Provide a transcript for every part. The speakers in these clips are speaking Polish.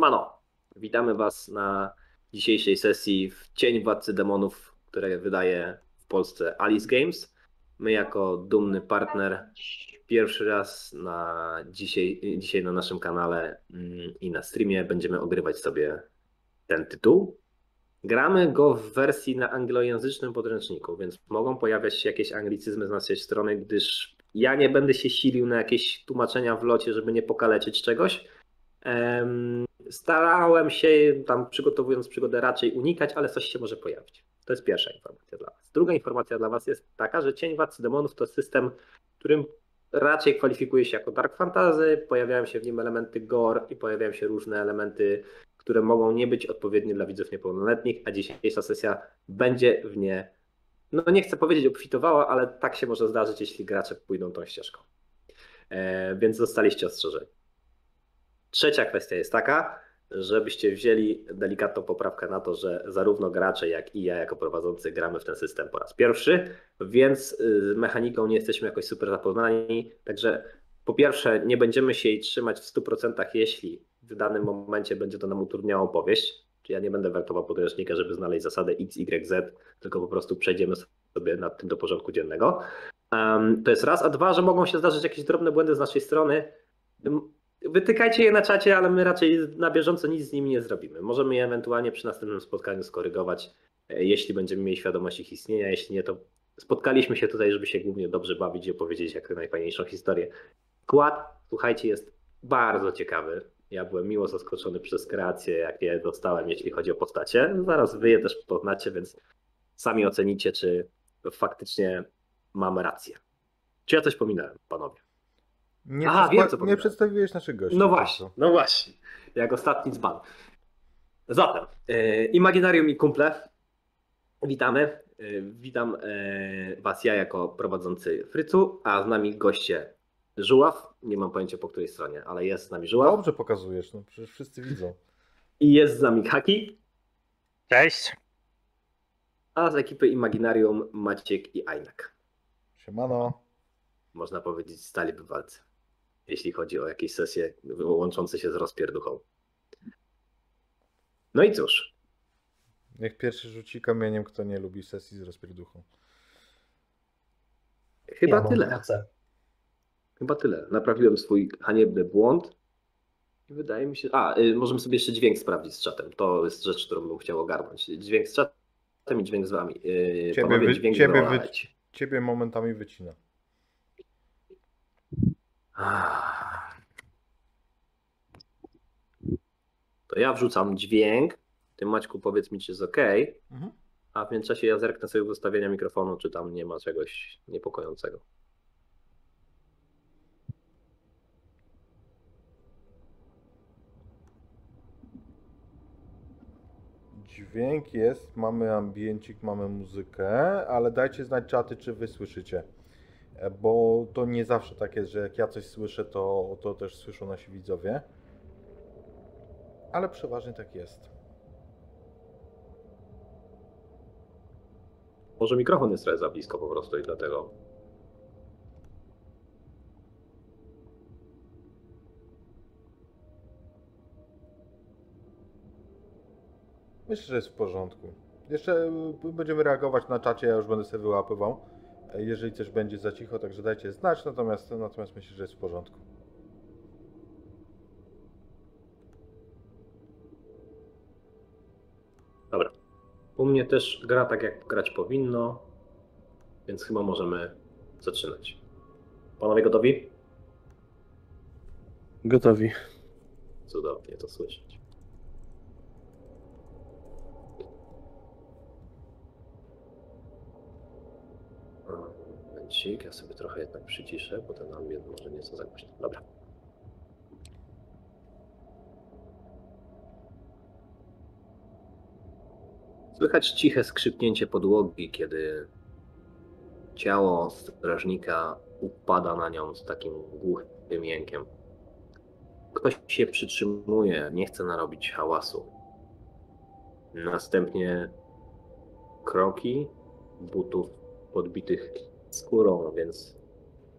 Siemano, witamy Was na dzisiejszej sesji w Cień Władcy Demonów, które wydaje w Polsce Alice Games. My jako dumny partner pierwszy raz na dzisiaj, dzisiaj na naszym kanale mm, i na streamie będziemy ogrywać sobie ten tytuł. Gramy go w wersji na anglojęzycznym podręczniku, więc mogą pojawiać się jakieś anglicyzmy z naszej strony, gdyż ja nie będę się silił na jakieś tłumaczenia w locie, żeby nie pokaleczyć czegoś. Starałem się tam przygotowując przygodę raczej unikać, ale coś się może pojawić. To jest pierwsza informacja dla Was. Druga informacja dla Was jest taka, że Cień Władcy Demonów to system, którym raczej kwalifikuje się jako dark fantasy, pojawiają się w nim elementy gore i pojawiają się różne elementy, które mogą nie być odpowiednie dla widzów niepełnoletnich, a dzisiejsza sesja będzie w nie, no nie chcę powiedzieć obfitowała, ale tak się może zdarzyć, jeśli gracze pójdą tą ścieżką. E, więc zostaliście ostrzeżeni. Trzecia kwestia jest taka, żebyście wzięli delikatną poprawkę na to, że zarówno gracze, jak i ja jako prowadzący gramy w ten system po raz pierwszy, więc z mechaniką nie jesteśmy jakoś super zapoznani. Także po pierwsze, nie będziemy się jej trzymać w 100%, jeśli w danym momencie będzie to nam utrudniało opowieść. Czyli ja nie będę wertował podręcznika, żeby znaleźć zasadę X, Y, Z, tylko po prostu przejdziemy sobie nad tym do porządku dziennego. To jest raz, a dwa, że mogą się zdarzyć jakieś drobne błędy z naszej strony Wytykajcie je na czacie, ale my raczej na bieżąco nic z nimi nie zrobimy. Możemy je ewentualnie przy następnym spotkaniu skorygować, e, jeśli będziemy mieli świadomość ich istnienia. Jeśli nie, to spotkaliśmy się tutaj, żeby się głównie dobrze bawić i opowiedzieć jak najfajniejszą historię. Kład, słuchajcie, jest bardzo ciekawy. Ja byłem miło zaskoczony przez kreację, jakie dostałem, jeśli chodzi o postacie. Zaraz wy je też poznacie, więc sami ocenicie, czy faktycznie mamy rację. Czy ja coś pominąłem, panowie? Nie, Aha, wiem, co nie przedstawiłeś naszych gości. No właśnie, no właśnie. Jak ostatni dzban. Zatem, e, Imaginarium i kumple, witamy. E, witam e, Was ja jako prowadzący Frycu, a z nami goście Żuław. Nie mam pojęcia po której stronie, ale jest z nami Żuław. Dobrze pokazujesz, no przecież wszyscy widzą. I jest z nami Haki. Cześć. A z ekipy Imaginarium Maciek i Ajnak. Siemano. Można powiedzieć stali bywalcy jeśli chodzi o jakieś sesje łączące się z rozpierduchą. No i cóż. Niech pierwszy rzuci kamieniem, kto nie lubi sesji z rozpierduchą. Chyba ja tyle. Chyba tyle. Naprawiłem swój haniebny błąd. I wydaje mi się. A, y, możemy sobie jeszcze dźwięk sprawdzić z czatem. To jest rzecz, którą bym chciał ogarnąć. Dźwięk z czatem i dźwięk z wami. Y, ciebie, Panowie, wy, ciebie, wy, ciebie momentami wycina. To ja wrzucam dźwięk. Ty Maćku powiedz mi, czy jest ok. Mhm. A w międzyczasie ja zerknę sobie w ustawienia mikrofonu, czy tam nie ma czegoś niepokojącego. Dźwięk jest, mamy ambiencik, mamy muzykę, ale dajcie znać czaty, czy wy słyszycie. E, bo to nie zawsze tak jest, że jak ja coś słyszę, to, to też słyszą nasi widzowie. Ale przeważnie tak jest. Może mikrofon jest trochę za blisko po prostu i dlatego. Myślę, że jest w porządku. Jeszcze będziemy reagować na czacie, ja już będę sobie wyłapywał jeżeli coś będzie za cicho, także dajcie znać, natomiast, natomiast myślę, że jest w porządku. Dobra. U mnie też gra tak, jak grać powinno, więc chyba możemy zaczynać. Panowie gotowi? Gotowi. Cudownie to słyszeć. Momencik, ja sobie trochę jednak przyciszę, bo ten ambient może nieco za głośno. Dobra. Słychać ciche skrzypnięcie podłogi, kiedy ciało strażnika upada na nią z takim głuchym jękiem. Ktoś się przytrzymuje, nie chce narobić hałasu. Następnie kroki butów podbitych skórą, więc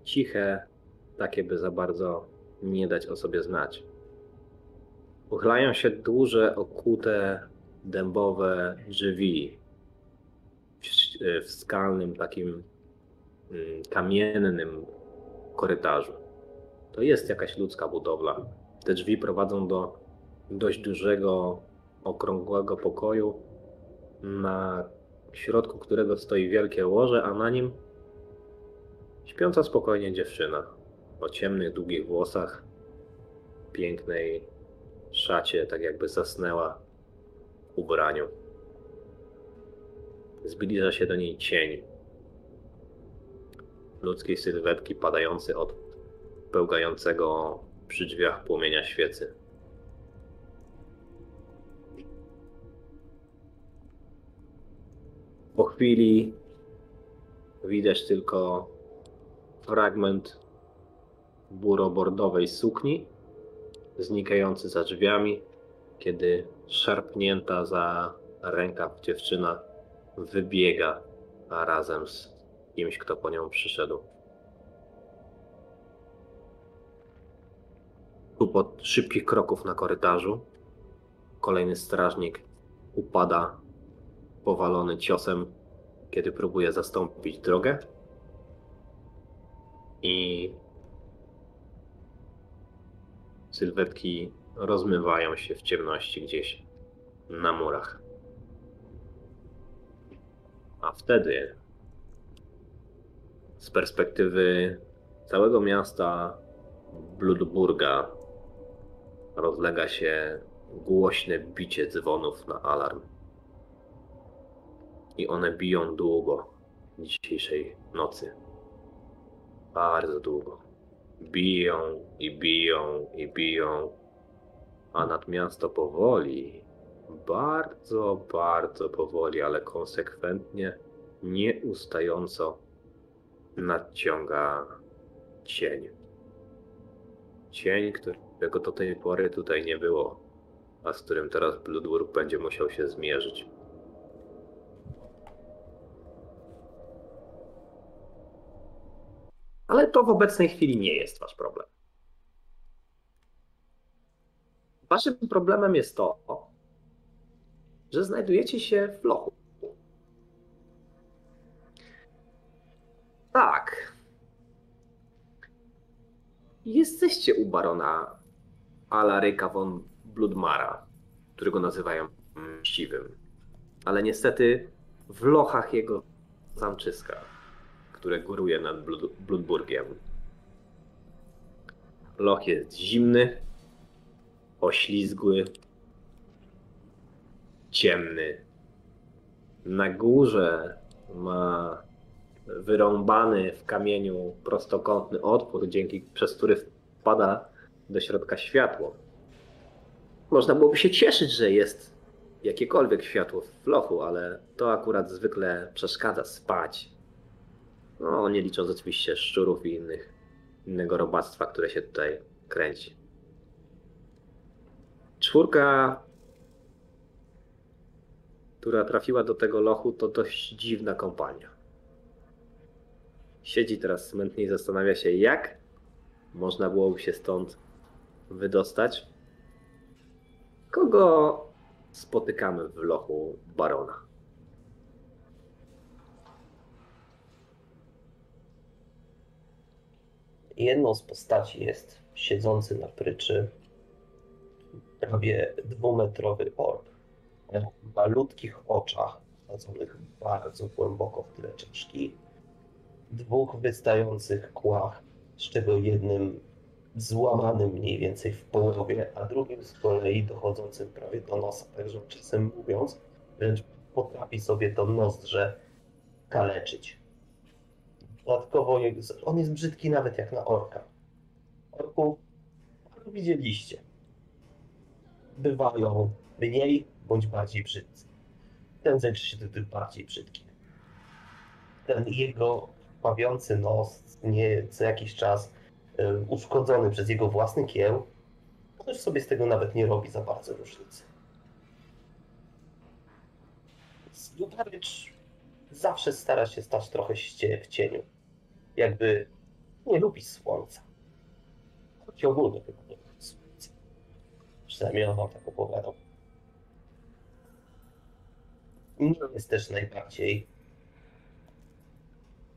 ciche, takie by za bardzo nie dać o sobie znać. Uchylają się duże, okute, dębowe drzwi w, w skalnym, takim mm, kamiennym korytarzu. To jest jakaś ludzka budowla. Te drzwi prowadzą do dość dużego, okrągłego pokoju, na środku którego stoi wielkie łoże, a na nim śpiąca spokojnie dziewczyna o ciemnych, długich włosach, pięknej szacie, tak jakby zasnęła ubraniu. Zbliża się do niej cień ludzkiej sylwetki padający od pełgającego przy drzwiach płomienia świecy. Po chwili widać tylko fragment buro-bordowej sukni znikający za drzwiami, kiedy szarpnięta za rękaw dziewczyna wybiega razem z kimś, kto po nią przyszedł. Tupot szybkich kroków na korytarzu. Kolejny strażnik upada powalony ciosem, kiedy próbuje zastąpić drogę. I sylwetki rozmywają się w ciemności gdzieś na murach. A wtedy z perspektywy całego miasta Bludburga rozlega się głośne bicie dzwonów na alarm. I one biją długo dzisiejszej nocy. Bardzo długo. Biją i biją i biją, a nad miasto powoli, bardzo, bardzo powoli, ale konsekwentnie, nieustająco nadciąga cień. Cień, którego do tej pory tutaj nie było, a z którym teraz Bloodwork będzie musiał się zmierzyć. Ale to w obecnej chwili nie jest wasz problem. Waszym problemem jest to, że znajdujecie się w lochu. Tak. Jesteście u barona Alaryka von Bloodmara, którego nazywają mściwym. Ale niestety w lochach jego zamczyska, które góruje nad Blood Bloodburgiem. Loch jest zimny, oślizgły, ciemny. Na górze ma wyrąbany w kamieniu prostokątny otwór, dzięki przez który wpada do środka światło. Można byłoby się cieszyć, że jest jakiekolwiek światło w lochu, ale to akurat zwykle przeszkadza spać. No, nie licząc oczywiście szczurów i innych, innego robactwa, które się tutaj kręci. Czwórka, która trafiła do tego lochu, to dość dziwna kompania siedzi teraz smętnie i zastanawia się, jak można byłoby się stąd wydostać. Kogo spotykamy w lochu barona? Jedną z postaci jest siedzący na pryczy prawie dwumetrowy ork o malutkich oczach, sadzonych bardzo głęboko w tyle czaszki dwóch wystających kłach, z czego jednym złamanym mniej więcej w połowie, a drugim z kolei dochodzącym prawie do nosa. Także czasem mówiąc, wręcz potrafi sobie to nozdrze kaleczyć. Dodatkowo on jest brzydki nawet jak na orka. Orków widzieliście. Bywają mniej bądź bardziej brzydcy. Ten zęczy się do tych bardziej brzydkich. Ten jego krwawiący nos, nie co jakiś czas e, uszkodzony przez jego własny kieł, ktoś sobie z tego nawet nie robi za bardzo różnicy. Lutarycz zawsze stara się stać trochę w cieniu. Jakby nie lubi słońca. Choć ogólnie chyba nie lubi słońca. Przynajmniej on tak opowiadał. Nie jest też najbardziej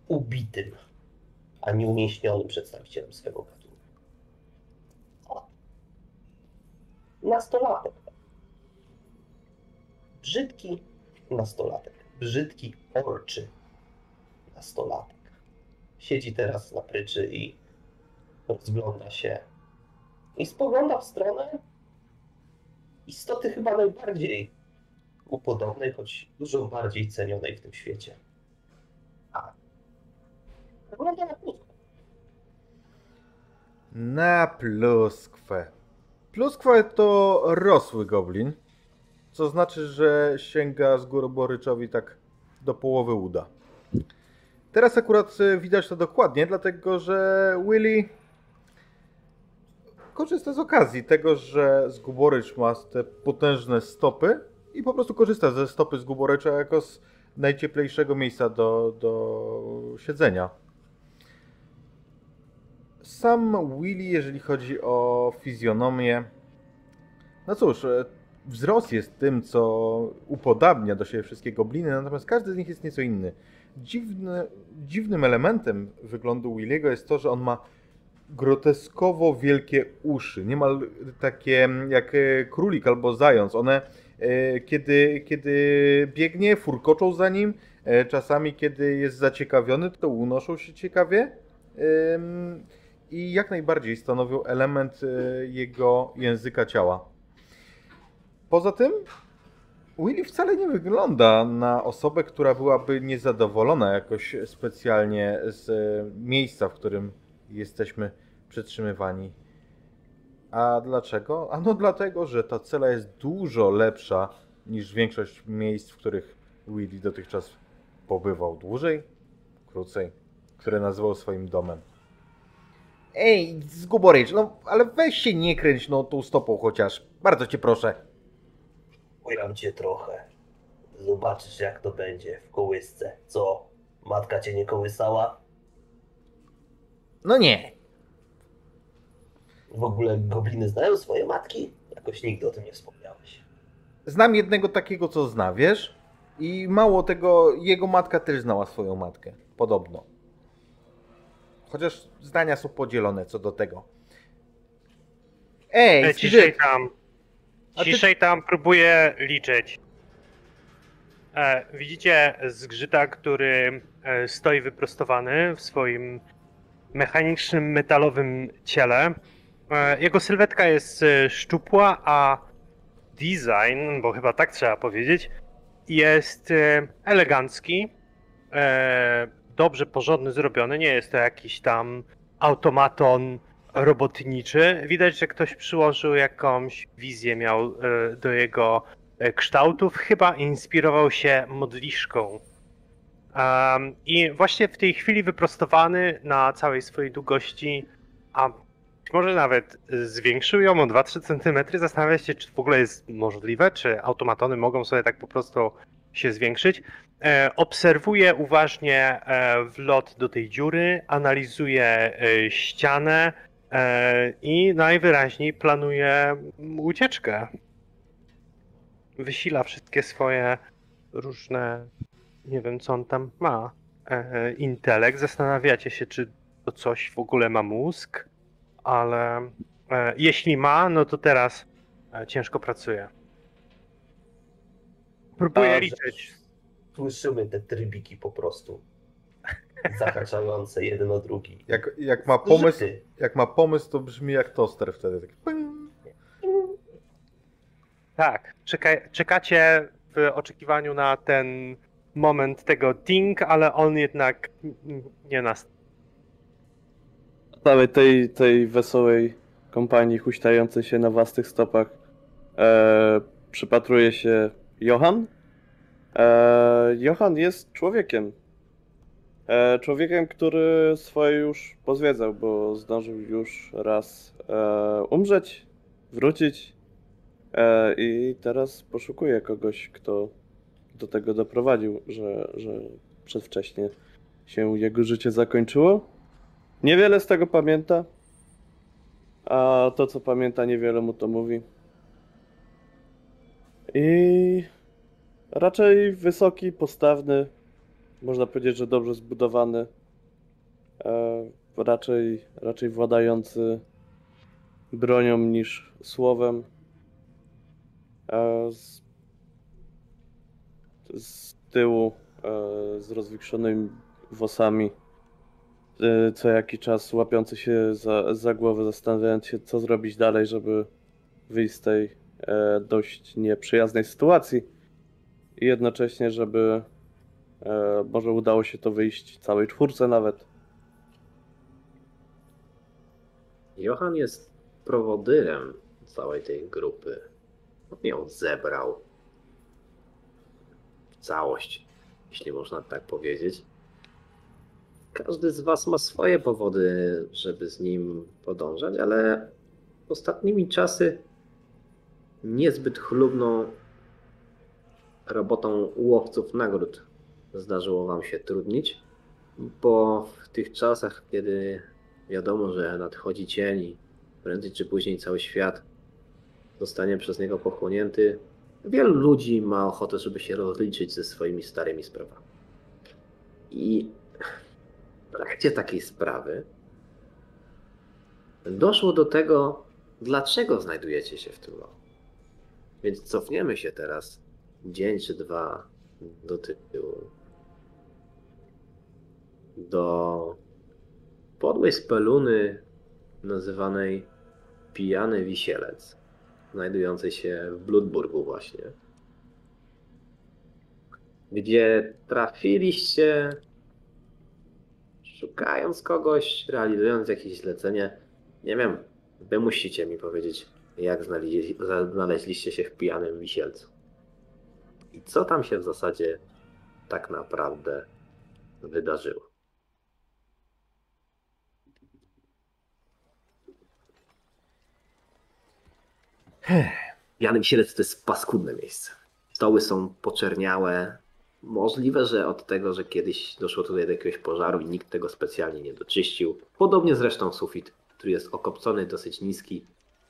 ubitym, a nie umieśnionym przedstawicielem swego gatunku. Nastolatek. Brzydki nastolatek. Brzydki orczy nastolatek. Siedzi teraz na pryczy i rozgląda się i spogląda w stronę istoty chyba najbardziej upodobnej, choć dużo bardziej cenionej w tym świecie. A. Wygląda na pustkę. Na pluskwę. Pluskwę to rosły goblin, co znaczy, że sięga z góroboryczowi tak do połowy uda. Teraz akurat y, widać to dokładnie, dlatego że Willy korzysta z okazji tego, że zguborycz ma te potężne stopy i po prostu korzysta ze stopy zguborycza jako z najcieplejszego miejsca do, do siedzenia. Sam Willy, jeżeli chodzi o fizjonomię, no cóż, e, wzrost jest tym, co upodabnia do siebie wszystkie gobliny, natomiast każdy z nich jest nieco inny. Dziwny, dziwnym elementem wyglądu Williego jest to, że on ma groteskowo wielkie uszy, niemal takie jak e, królik albo zając. One e, kiedy, kiedy biegnie, furkoczą za nim, e, czasami kiedy jest zaciekawiony, to unoszą się ciekawie i jak najbardziej stanowią element jego języka ciała. Poza tym Willy wcale nie wygląda na osobę, która byłaby niezadowolona jakoś specjalnie z e, miejsca, w którym jesteśmy przetrzymywani. A dlaczego? Ano dlatego, że ta cela jest dużo lepsza niż większość miejsc, w których Willy dotychczas pobywał dłużej, krócej, które nazywał swoim domem. Ej, zguborycz, no ale weź się nie kręć no tą stopą chociaż. Bardzo cię proszę. Ujam cię trochę. Zobaczysz jak to będzie w kołysce. Co? Matka cię nie kołysała? No nie. W ogóle gobliny znają swoje matki? Jakoś nigdy o tym nie wspomniałeś. Znam jednego takiego, co zna, wiesz? I mało tego, jego matka też znała swoją matkę. Podobno. Chociaż zdania są podzielone co do tego. Ej, E, Ciszej tam. A ty- Ciszej tam próbuję liczyć. E, widzicie zgrzyta, który e, stoi wyprostowany w swoim mechanicznym, metalowym ciele. E, jego sylwetka jest e, szczupła, a design, bo chyba tak trzeba powiedzieć, jest e, elegancki, e, dobrze, porządny zrobiony. Nie jest to jakiś tam automaton robotniczy. Widać, że ktoś przyłożył jakąś wizję, miał e, do jego e, kształtów. Chyba inspirował się modliszką. I właśnie w tej chwili wyprostowany na całej swojej długości, a może nawet zwiększył ją o 2-3 cm. Zastanawiam się, czy w ogóle jest możliwe, czy automatony mogą sobie tak po prostu się zwiększyć. E, obserwuje uważnie wlot do tej dziury, analizuje ścianę i najwyraźniej planuje ucieczkę. Wysila wszystkie swoje różne, nie wiem co on tam ma, e, intelekt. Zastanawiacie się, czy to coś w ogóle ma mózg, ale e, jeśli ma, no to teraz e, ciężko pracuje. Próbuję liczyć. Słyszymy te trybiki po prostu. Zahaczające jeden o drugi. jak, jak, ma pomysł, jak ma pomysł, to brzmi jak toster wtedy. Tak. Tak, czeka, czekacie w oczekiwaniu na ten moment tego ding, ale on jednak nie nastąpi. całej tej, tej wesołej kompanii huśtającej się na własnych stopach e, przypatruje się Johan. E, Johan jest człowiekiem. E, człowiekiem, który swoje już pozwiedzał, bo zdążył już raz e, umrzeć, wrócić e, i teraz poszukuje kogoś, kto do tego doprowadził, że, że przedwcześnie się jego życie zakończyło. Niewiele z tego pamięta, a to co pamięta niewiele mu to mówi. I raczej wysoki, postawny, można powiedzieć, że dobrze zbudowany. E, raczej, raczej władający bronią niż słowem. E, z, z tyłu, e, z rozwikrzonymi włosami. Co jakiś czas łapiący się za, za głowę, zastanawiając się, co zrobić dalej, żeby wyjść z tej dość nieprzyjaznej sytuacji. I jednocześnie, żeby może udało się to wyjść całej czwórce nawet. Johan jest prowodyrem całej tej grupy. On ją zebrał całość, jeśli można tak powiedzieć. Każdy z Was ma swoje powody, żeby z nim podążać, ale ostatnimi czasy niezbyt chlubną robotą łowców nagród zdarzyło Wam się trudnić, bo w tych czasach, kiedy wiadomo, że nadchodzi cień i prędzej czy później cały świat zostanie przez niego pochłonięty, wielu ludzi ma ochotę, żeby się rozliczyć ze swoimi starymi sprawami. I w trakcie takiej sprawy doszło do tego, dlaczego znajdujecie się w tym lochu. Więc cofniemy się teraz dzień czy dwa do tyłu. Do podłej speluny nazywanej Pijany Wisielec, znajdującej się w Bloodburgu właśnie, gdzie trafiliście szukając kogoś, realizując jakieś zlecenie. Nie wiem, wy musicie mi powiedzieć, jak znaleźli, znaleźliście się w Pijanym Wisielcu. I co tam się w zasadzie tak naprawdę wydarzyło. Pijany Wisielec to jest paskudne miejsce. Stoły są poczerniałe. Możliwe, że od tego, że kiedyś doszło tutaj do jakiegoś pożaru i nikt tego specjalnie nie doczyścił. Podobnie zresztą sufit, który jest okopcony, dosyć niski.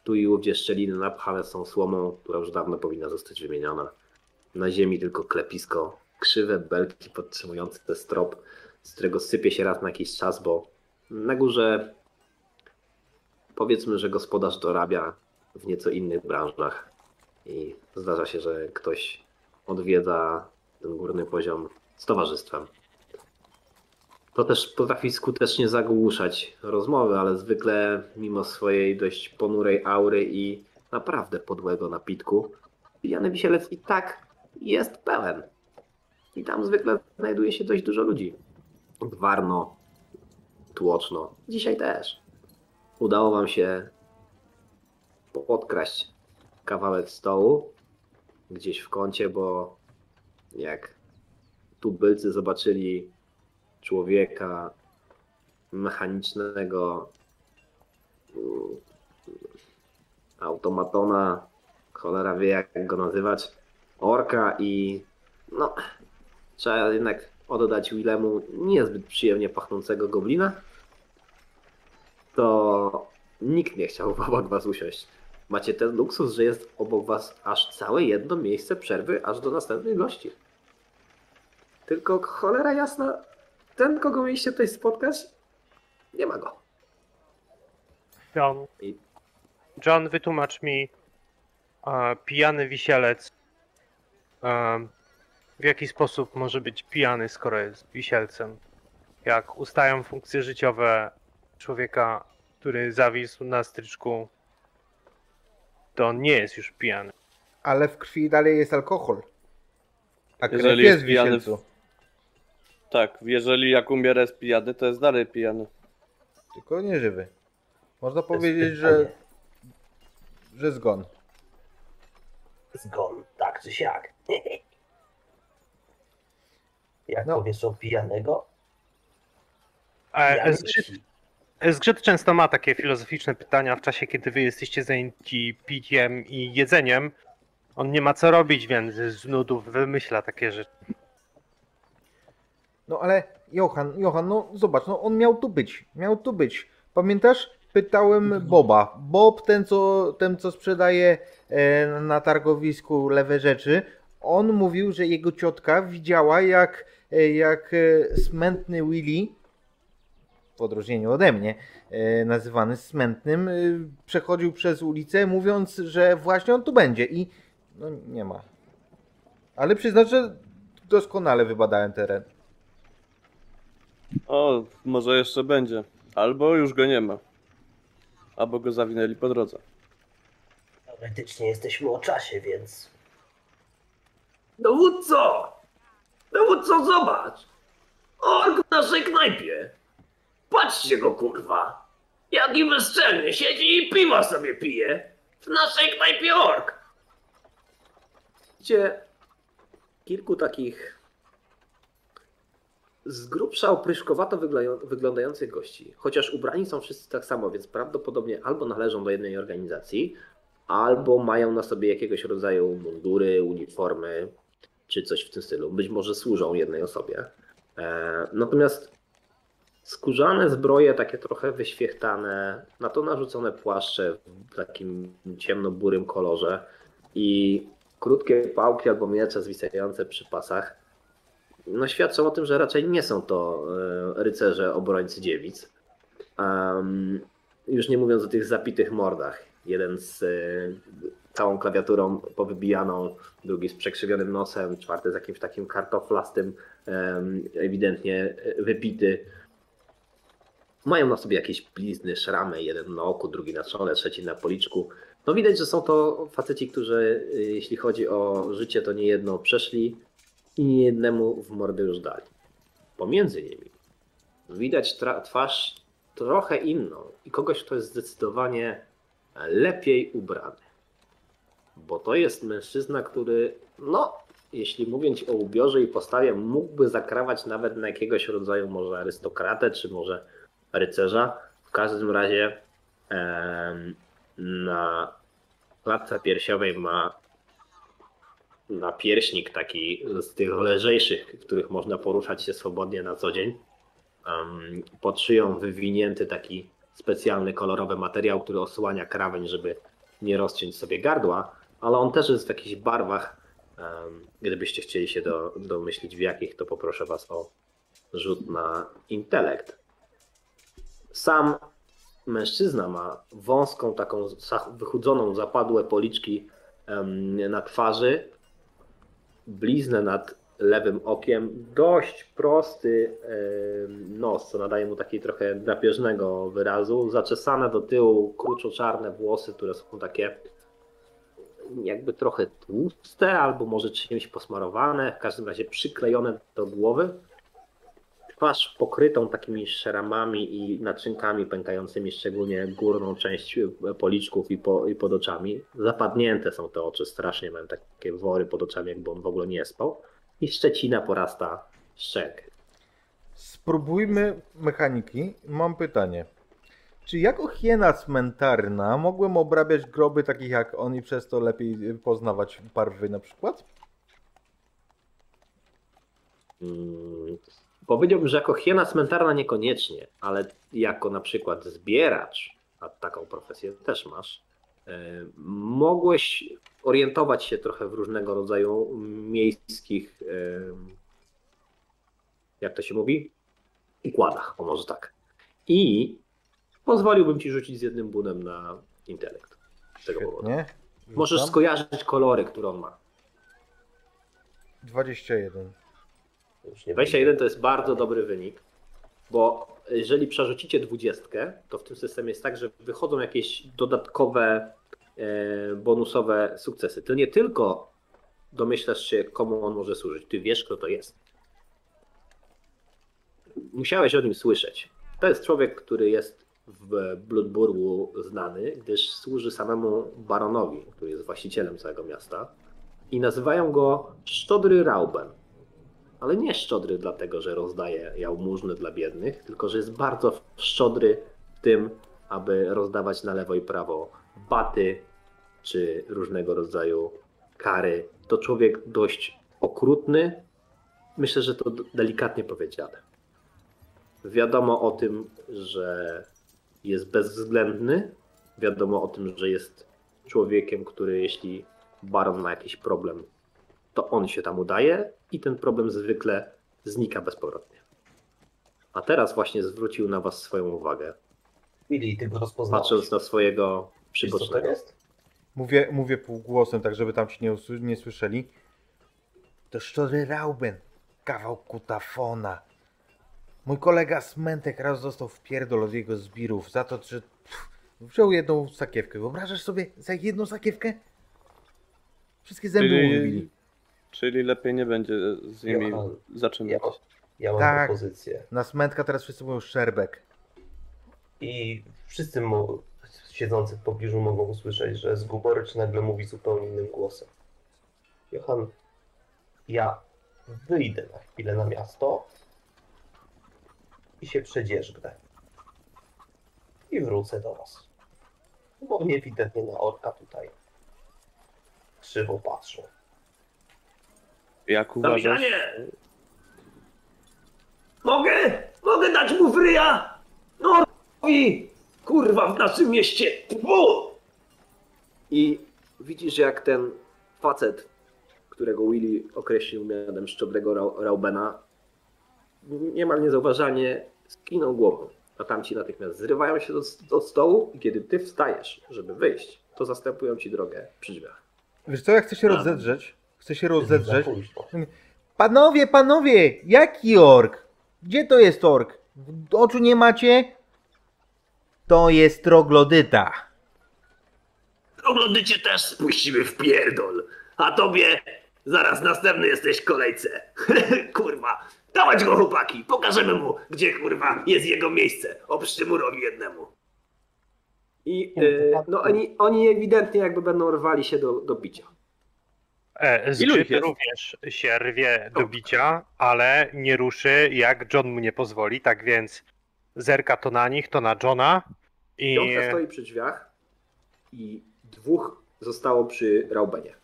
Tu i ówdzie szczeliny napchane są słomą, która już dawno powinna zostać wymieniona. Na ziemi tylko klepisko, krzywe belki podtrzymujące ten strop, z którego sypie się raz na jakiś czas, bo na górze powiedzmy, że gospodarz dorabia w nieco innych branżach i zdarza się, że ktoś odwiedza ten górny poziom z towarzystwem. To też potrafi skutecznie zagłuszać rozmowy, ale zwykle mimo swojej dość ponurej aury i naprawdę podłego napitku, pijany wisielec i tak jest pełen. I tam zwykle znajduje się dość dużo ludzi. Gwarno, tłoczno. Dzisiaj też. Udało wam się podkraść kawałek stołu gdzieś w kącie, bo jak tubylcy zobaczyli człowieka mechanicznego mm, automatona, cholera wie jak go nazywać, orka i no trzeba jednak oddać Willemu niezbyt przyjemnie pachnącego goblina, to nikt nie chciał obok was usiąść. Macie ten luksus, że jest obok was aż całe jedno miejsce przerwy, aż do następnych gości. Tylko cholera jasna, ten, kogo mieliście tutaj spotkać, nie ma go. John. I- John, wytłumacz mi e, pijany wisielec. E, w jaki sposób może być pijany, skoro jest wisielcem? Jak ustają funkcje życiowe człowieka, który zawisł na stryczku, to on nie jest już pijany. Ale w krwi dalej jest alkohol. A krew Jeżeli jest pijany w-. Tak, jeżeli jak umiera jest pijany, to jest dalej pijany. Tylko nie żywy. Można powiedzieć, że, pytanie. że zgon. Zgon, tak czy siak. Jak No. powiesz o pijanego? E, pijany zgrzyt, często ma takie filozoficzne pytania w czasie, kiedy wy jesteście zajęci piciem i jedzeniem. On nie ma co robić, więc z nudów wymyśla takie rzeczy. No ale Johan, Johan, no zobacz, no on miał tu być. Miał tu być. Pamiętasz? pytałem Boba. Bob, ten co, ten, co sprzedaje e, na targowisku lewe rzeczy, on mówił, że jego ciotka widziała, jak, e, jak e, smętny Willy, w odróżnieniu ode mnie, e, nazywany smętnym, e, przechodził przez ulicę, mówiąc, że właśnie on tu będzie i no nie ma. Ale przyznam, że doskonale wybadałem teren. O, może jeszcze będzie. Albo już go nie ma. Albo go zawinęli po drodze. Teoretycznie jesteśmy o czasie, więc Dowódco! Dowódco, zobacz! Ork w naszej knajpie! Patrzcie go, kurwa! Jaki bezczelny siedzi i piwa sobie pije! W naszej knajpie ork! Widzicie kilku takich z grubsza opryszkowato wyglądających gości. Chociaż ubrani są wszyscy tak samo, więc prawdopodobnie albo należą do jednej organizacji, albo mają na sobie jakiegoś rodzaju mundury, uniformy, czy coś w tym stylu. Być może służą jednej osobie. E, natomiast skórzane zbroje, takie trochę wyświechtane, na to narzucone płaszcze w takim ciemno-burym kolorze i krótkie pałki albo miecze zwisające przy pasach, no świadczą o tym, że raczej nie są to e, rycerze obrońcy dziewic. Em, już nie mówiąc o tych zapitych mordach. Jeden z e, całą klawiaturą powybijaną, drugi z przekrzywionym nosem, czwarty z jakimś takim kartoflastym, em, ewidentnie e, wypity. Mają na sobie jakieś blizny, szramy, jeden na oku, drugi na czole, trzeci na policzku. No widać, że są to faceci, którzy e, jeśli chodzi o życie, to nie jedno przeszli i nie jednemu w mordę już dali. Pomiędzy nimi widać twarz trochę inną i kogoś, kto jest zdecydowanie lepiej ubrany. Bo to jest mężczyzna, który, no, jeśli mówiąc o ubiorze i postawie, mógłby zakrawać nawet na jakiegoś rodzaju może arystokratę, czy może rycerza. W każdym razie na klatce piersiowej ma napierśnik taki z tych lżejszych, których można poruszać się swobodnie na co dzień. Pod szyją wywinięty taki specjalny kolorowy materiał, który osłania krawędź, żeby nie rozciąć sobie gardła, ale on też jest w jakichś barwach. Gdybyście chcieli się do, domyślić w jakich, to poproszę Was o rzut na intelekt. Sam mężczyzna ma wąską, taką wychudzoną, zapadłe policzki na twarzy, bliznę nad lewym okiem, dość prosty nos, co nadaje mu takiej trochę drapieżnego wyrazu, zaczesane do tyłu kruczo-czarne włosy, które są takie jakby trochę tłuste, albo może czymś posmarowane, w każdym razie przyklejone do głowy. Twarz pokrytą takimi szeramami i naczynkami pękającymi, szczególnie górną część policzków i, po, i pod oczami. Zapadnięte są te oczy strasznie, mają takie wory pod oczami, jakby on w ogóle nie spał. I szczecina porasta szczek. Spróbujmy mechaniki. Mam pytanie. Czy jako hiena cmentarna mogłem obrabiać groby takich jak on i przez to lepiej poznawać barwy na przykład? Mm, Powiedziałbym, że jako hiena cmentarna niekoniecznie, ale jako na przykład zbieracz, a taką profesję też masz, e, mogłeś orientować się trochę w różnego rodzaju miejskich, e, jak to się mówi, układach, o może tak. I pozwoliłbym ci rzucić z jednym bunem na intelekt. Z tego powodu. Nie? Możesz skojarzyć kolory, które on ma. 21. już nie 21 to jest bardzo dobry wynik, bo jeżeli przerzucicie 20, to w tym systemie jest tak, że wychodzą jakieś dodatkowe e, bonusowe sukcesy. Ty nie tylko domyślasz się, komu on może służyć, ty wiesz, kto to jest. Musiałeś o nim słyszeć. To jest człowiek, który jest w Bloodburgu znany, gdyż służy samemu baronowi, który jest właścicielem całego miasta. I nazywają go Szczodry Rauben ale nie szczodry dlatego, że rozdaje jałmużny dla biednych, tylko że jest bardzo szczodry w tym, aby rozdawać na lewo i prawo baty czy różnego rodzaju kary. To człowiek dość okrutny, myślę, że to delikatnie powiedziane. Wiadomo o tym, że jest bezwzględny. Wiadomo o tym, że jest człowiekiem, który jeśli baron ma jakiś problem, to on się tam udaje i ten problem zwykle znika bezpowrotnie. A teraz właśnie zwrócił na was swoją uwagę, Willy, ty go rozpoznałeś. patrząc na swojego Wiesz, co to przybocznego. jest? Mówię, mówię półgłosem, tak żeby tam ci nie, usły- nie słyszeli. To szczory Rauben, kawał kutafona. Mój kolega Smentek raz został w pierdol od jego zbirów za to, że pff, wziął jedną sakiewkę. Wyobrażasz sobie za jedną sakiewkę? Wszystkie zęby mu wybili. Czyli, lepiej nie będzie z nimi Johan, zaczynać. Ja, ja mam Tak. propozycję. Na Smentka teraz wszyscy mówią szerbek. I wszyscy mo- siedzący w pobliżu mogą usłyszeć, że Zguborycz nagle mówi zupełnie innym głosem. Johan, ja wyjdę na chwilę na miasto i się przedzierzgnę. I wrócę do was. Bo oni ewidentnie na orka tutaj krzywo patrzą. Jak uważasz? Damianie! Mogę? Mogę dać mu w ryja? No i kurwa w naszym mieście. Tfu! I widzisz jak ten facet, którego Willy określił mianem szczodrego Rau- Raubena, niemal niezauważalnie skinął głową. A tamci natychmiast zrywają się do, do stołu i kiedy ty wstajesz, żeby wyjść, to zastępują ci drogę przy drzwiach. Wiesz co, ja chcę się A. rozedrzeć. Chcę się rozedrzeć. Panowie, panowie, jaki ork? Gdzie to jest ork? W oczu nie macie? To jest troglodyta. Oglądycie też spuścimy w pierdol. A tobie zaraz następny jesteś w kolejce. kurwa. Dawać go chłopaki. Pokażemy mu, gdzie kurwa jest jego miejsce. Obszczy murowi jednemu. I e, no oni, oni ewidentnie jakby będą rwali się do, do bicia. E, jest? również się rwie do bicia, ale nie ruszy, jak John mu nie pozwoli, tak więc zerka to na nich, to na Johna i Piątka stoi przy drzwiach i dwóch zostało przy Raubenie.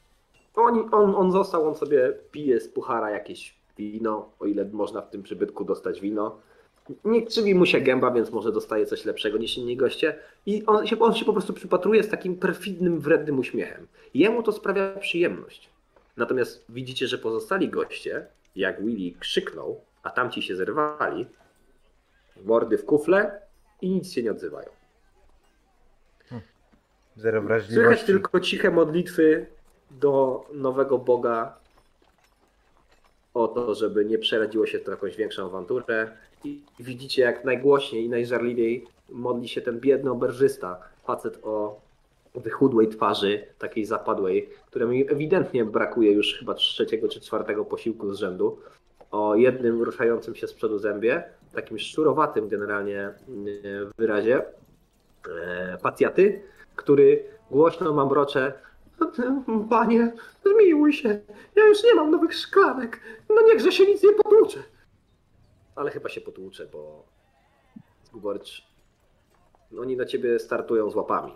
Oni, on, on został, on sobie pije z puchara jakieś wino, o ile można w tym przybytku dostać wino. Nie krzywi mu się gęba, więc może dostaje coś lepszego niż inni goście. I on się, on się po prostu przypatruje z takim perfidnym, wrednym uśmiechem. Jemu to sprawia przyjemność. Natomiast widzicie, że pozostali goście, jak Willy krzyknął, a tamci się zerwali, mordy w kufle i nic się nie odzywają. Zero Słychać wrażliwości. tylko ciche modlitwy do nowego Boga o to, żeby nie przeradziło się to jakąś większą awanturę. I widzicie, jak najgłośniej i najżarliwiej modli się ten biedny oberżysta, facet o wychudłej twarzy, takiej zapadłej, któremu ewidentnie brakuje już chyba trzeciego czy czwartego posiłku z rzędu, o jednym ruszającym się z przodu zębie, takim szczurowatym generalnie e, wyrazie, e, pacjaty, który głośno mamrocze Panie, zmiłuj się, ja już nie mam nowych szklanek, no niechże się nic nie potłucze. Ale chyba się potłucze, bo Zguborcz, no oni na ciebie startują z łapami.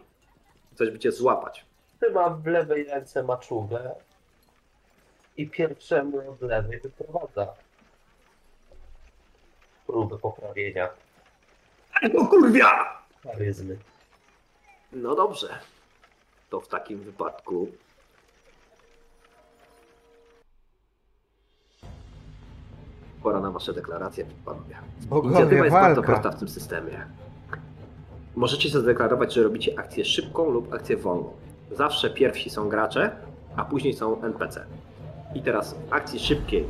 Coś by cię złapać. Trzyma w lewej ręce maczugę i pierwszemu od lewej wyprowadza próbę poprawienia No kurwia! charyzmy. No dobrze. To w takim wypadku pora na wasze deklaracje, panowie. Inicjatywa Bogowie, jest bardzo walka. prosta w tym systemie. Możecie zadeklarować, że robicie akcję szybką lub akcję wolną. Zawsze pierwsi są gracze, a później są NPC. I teraz w akcji szybkiej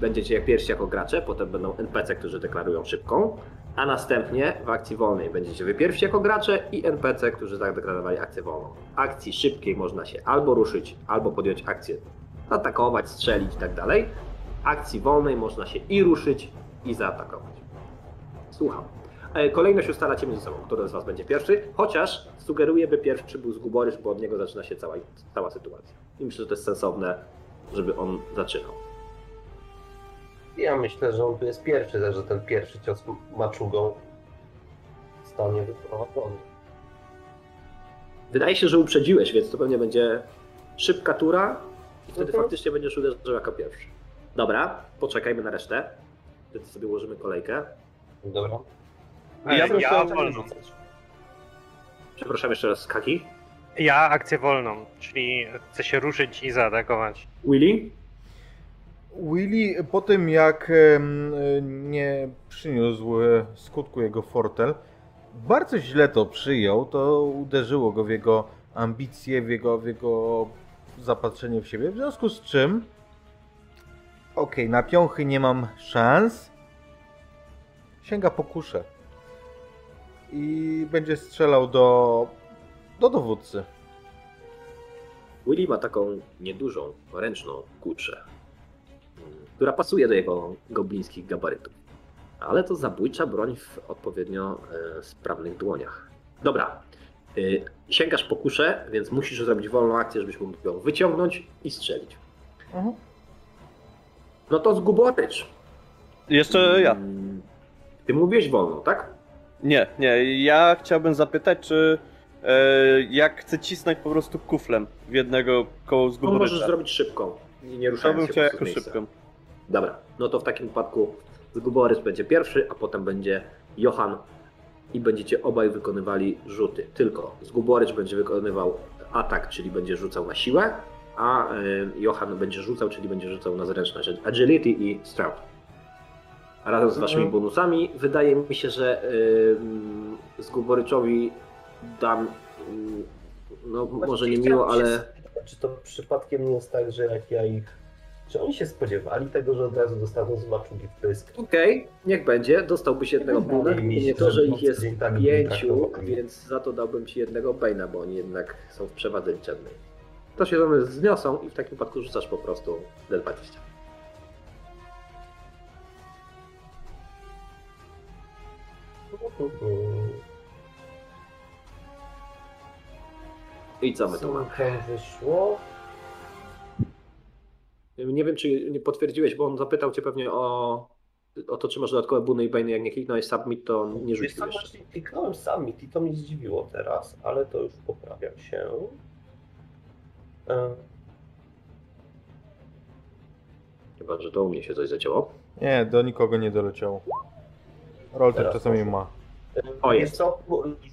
będziecie jak pierwsi jako gracze, potem będą NPC, którzy deklarują szybką, a następnie w akcji wolnej będziecie wy pierwsi jako gracze i NPC, którzy zadeklarowali akcję wolną. W akcji szybkiej można się albo ruszyć, albo podjąć akcję atakować, strzelić i tak. W akcji wolnej można się i ruszyć, i zaatakować. Słucham. E, Kolejność ustalacie między sobą, który z Was będzie pierwszy, chociaż sugeruję, by pierwszy był Zguborysz, bo od niego zaczyna się cała, cała sytuacja. I myślę, że to jest sensowne, żeby on zaczynał. Ja myślę, że on tu jest pierwszy, że ten pierwszy cios maczugą zostanie wyprowadzony. Wydaje się, że uprzedziłeś, więc to pewnie będzie szybka tura i wtedy Mhm. faktycznie będziesz uderzał jako pierwszy. Dobra, poczekajmy na resztę. Wtedy sobie ułożymy kolejkę. Dobra. Ja bym ja chciał- wolno. Przepraszam jeszcze raz, Kaki. Ja akcję wolną, czyli chcę się ruszyć i zaatakować. Willy? Willy po tym jak nie przyniósł e, skutku jego fortel, bardzo źle to przyjął, to uderzyło go w jego ambicje, w jego, w jego zapatrzenie w siebie, w związku z czym okej, na piąchy nie mam szans, sięga po kuszę i będzie strzelał do, do dowódcy. Willy ma taką niedużą, ręczną kuczę, mm, która pasuje do jego goblińskich gabarytów. Ale to zabójcza broń w odpowiednio e, sprawnych dłoniach. Dobra. Y, sięgasz po kuszę, więc musisz zrobić wolną akcję, żebyś mógł ją wyciągnąć i strzelić. Mhm. No to zguborycz. Jeszcze ja. Mm, Ty mówiłeś wolną, tak? Nie, nie. Ja chciałbym zapytać, czy e, jak chcę cisnąć po prostu kuflem w jednego koło z To możesz zrobić szybką. Nie, ruszając bym się chciał jako szybką. Dobra, no to w takim wypadku Zguborys będzie pierwszy, a potem będzie Johan i będziecie obaj wykonywali rzuty. Tylko Zguborys będzie wykonywał atak, czyli będzie rzucał na siłę, a y, Johan będzie rzucał, czyli będzie rzucał na zręczność, agility i strength. Razem z waszymi Mhm. bonusami wydaje mi się, że y, Zguboryczowi dam no może nie miło, ale spytać, Czy to przypadkiem nie jest tak, że jak ja ich... Czy oni się spodziewali tego, że od razu dostaną z maczugi w pysk? Okej, niech będzie. Dostałbyś jednego się, Nie to, że ich jest tak pięciu, traktowali. więc za to dałbym ci jednego Bane'a, bo oni jednak są w przewadze liczebnej. To się one zniosą i w takim wypadku rzucasz po prostu D20. I co my tu mamy? tam wyszło? Nie wiem, czy nie potwierdziłeś, bo on zapytał cię pewnie o, o to, czy masz dodatkowe buny i Bane'y. Jak nie kliknąłeś submit, to nie Wiesz rzucił co, jeszcze. kliknąłem summit i to mnie zdziwiło teraz, ale to już poprawiam się. E, Chyba, że to u mnie się coś zacięło. Nie, do nikogo nie doleciało. Rolter Teraz czasami poszło. ma. O, Wiesz jest. co,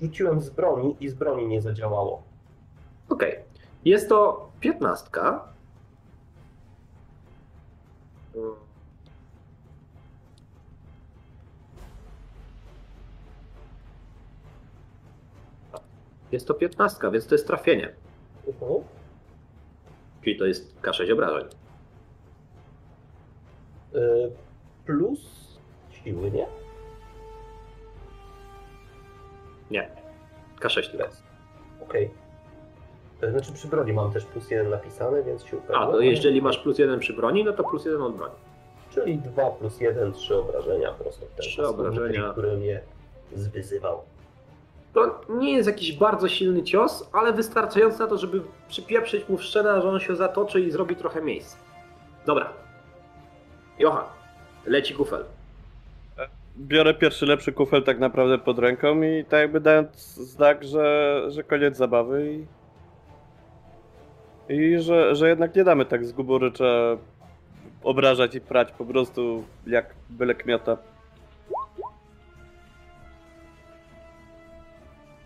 rzuciłem z broni i z broni nie zadziałało. Okej. Jest to piętnastka. Jest to piętnastka, więc to jest trafienie. Mhm. Czyli to jest K6 obrażeń. E, Plus siły, nie? Nie. K6 tylko. Okej. To Znaczy przy broni mam też plus jeden napisane, więc się A, upewniam. to jeżeli masz plus jeden przy broni, no to plus jeden od broni. Czyli 2 plus 1, 3 obrażenia prosto w ten Trzy obrażenia. który mnie zwyzywał. To nie jest jakiś bardzo silny cios, ale wystarczający na to, żeby przypieprzyć mu w że on się zatoczy i zrobi trochę miejsca. Dobra. Johan, leci kufel. Biorę pierwszy lepszy kufel tak naprawdę pod ręką i tak jakby dając znak, że, że koniec zabawy i, i że, że jednak nie damy tak z guborycza obrażać i prać po prostu jak byle kmiota.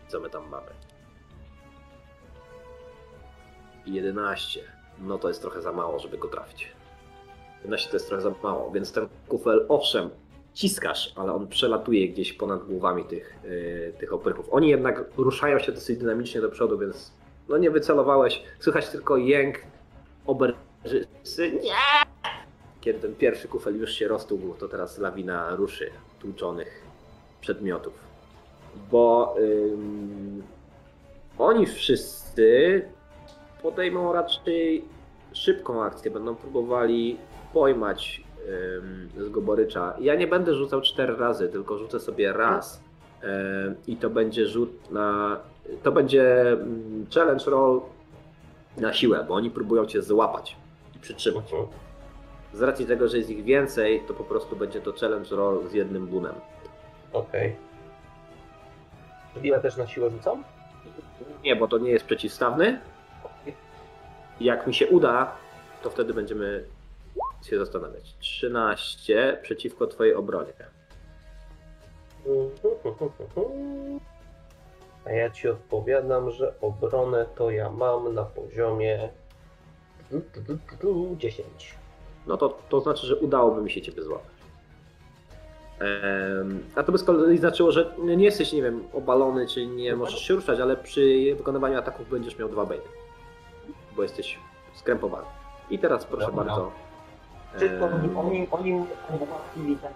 Co my tam mamy? 11. No to jest trochę za mało, żeby go trafić. 11 to jest trochę za mało, więc ten kufel, owszem, ciskasz, ale on przelatuje gdzieś ponad głowami tych, yy, tych oprychów. Oni jednak ruszają się dosyć dynamicznie do przodu, więc no nie wycelowałeś. Słychać tylko jęk oberżysy. Nie! Kiedy ten pierwszy kufel już się roztługł, to teraz lawina ruszy tłuczonych przedmiotów bo ym, oni wszyscy podejmą raczej szybką akcję, będą próbowali pojmać ym, Zgoborycza. Ja nie będę rzucał cztery razy, tylko rzucę sobie raz i to będzie rzut na... to będzie ym, challenge roll na siłę, bo oni próbują cię złapać i przytrzymać. Mhm. Z racji tego, że jest ich więcej, to po prostu będzie to challenge roll z jednym bunem. Okej. Czyli ja też na siłę rzucam? Nie, bo to nie jest przeciwstawny. Jak mi się uda, to wtedy będziemy się zastanawiać. 13 przeciwko twojej obronie. A ja ci odpowiadam, że obronę to ja mam na poziomie 10. No to, to znaczy, że udałoby mi się ciebie złapać. A to by z kolei znaczyło, że nie jesteś, nie wiem, obalony, czy nie możesz się ruszać, ale przy wykonywaniu ataków będziesz miał dwa bejty. Bo jesteś skrępowany. I teraz proszę bardzo. Em, oni, oni, oni mnie ułatwili tak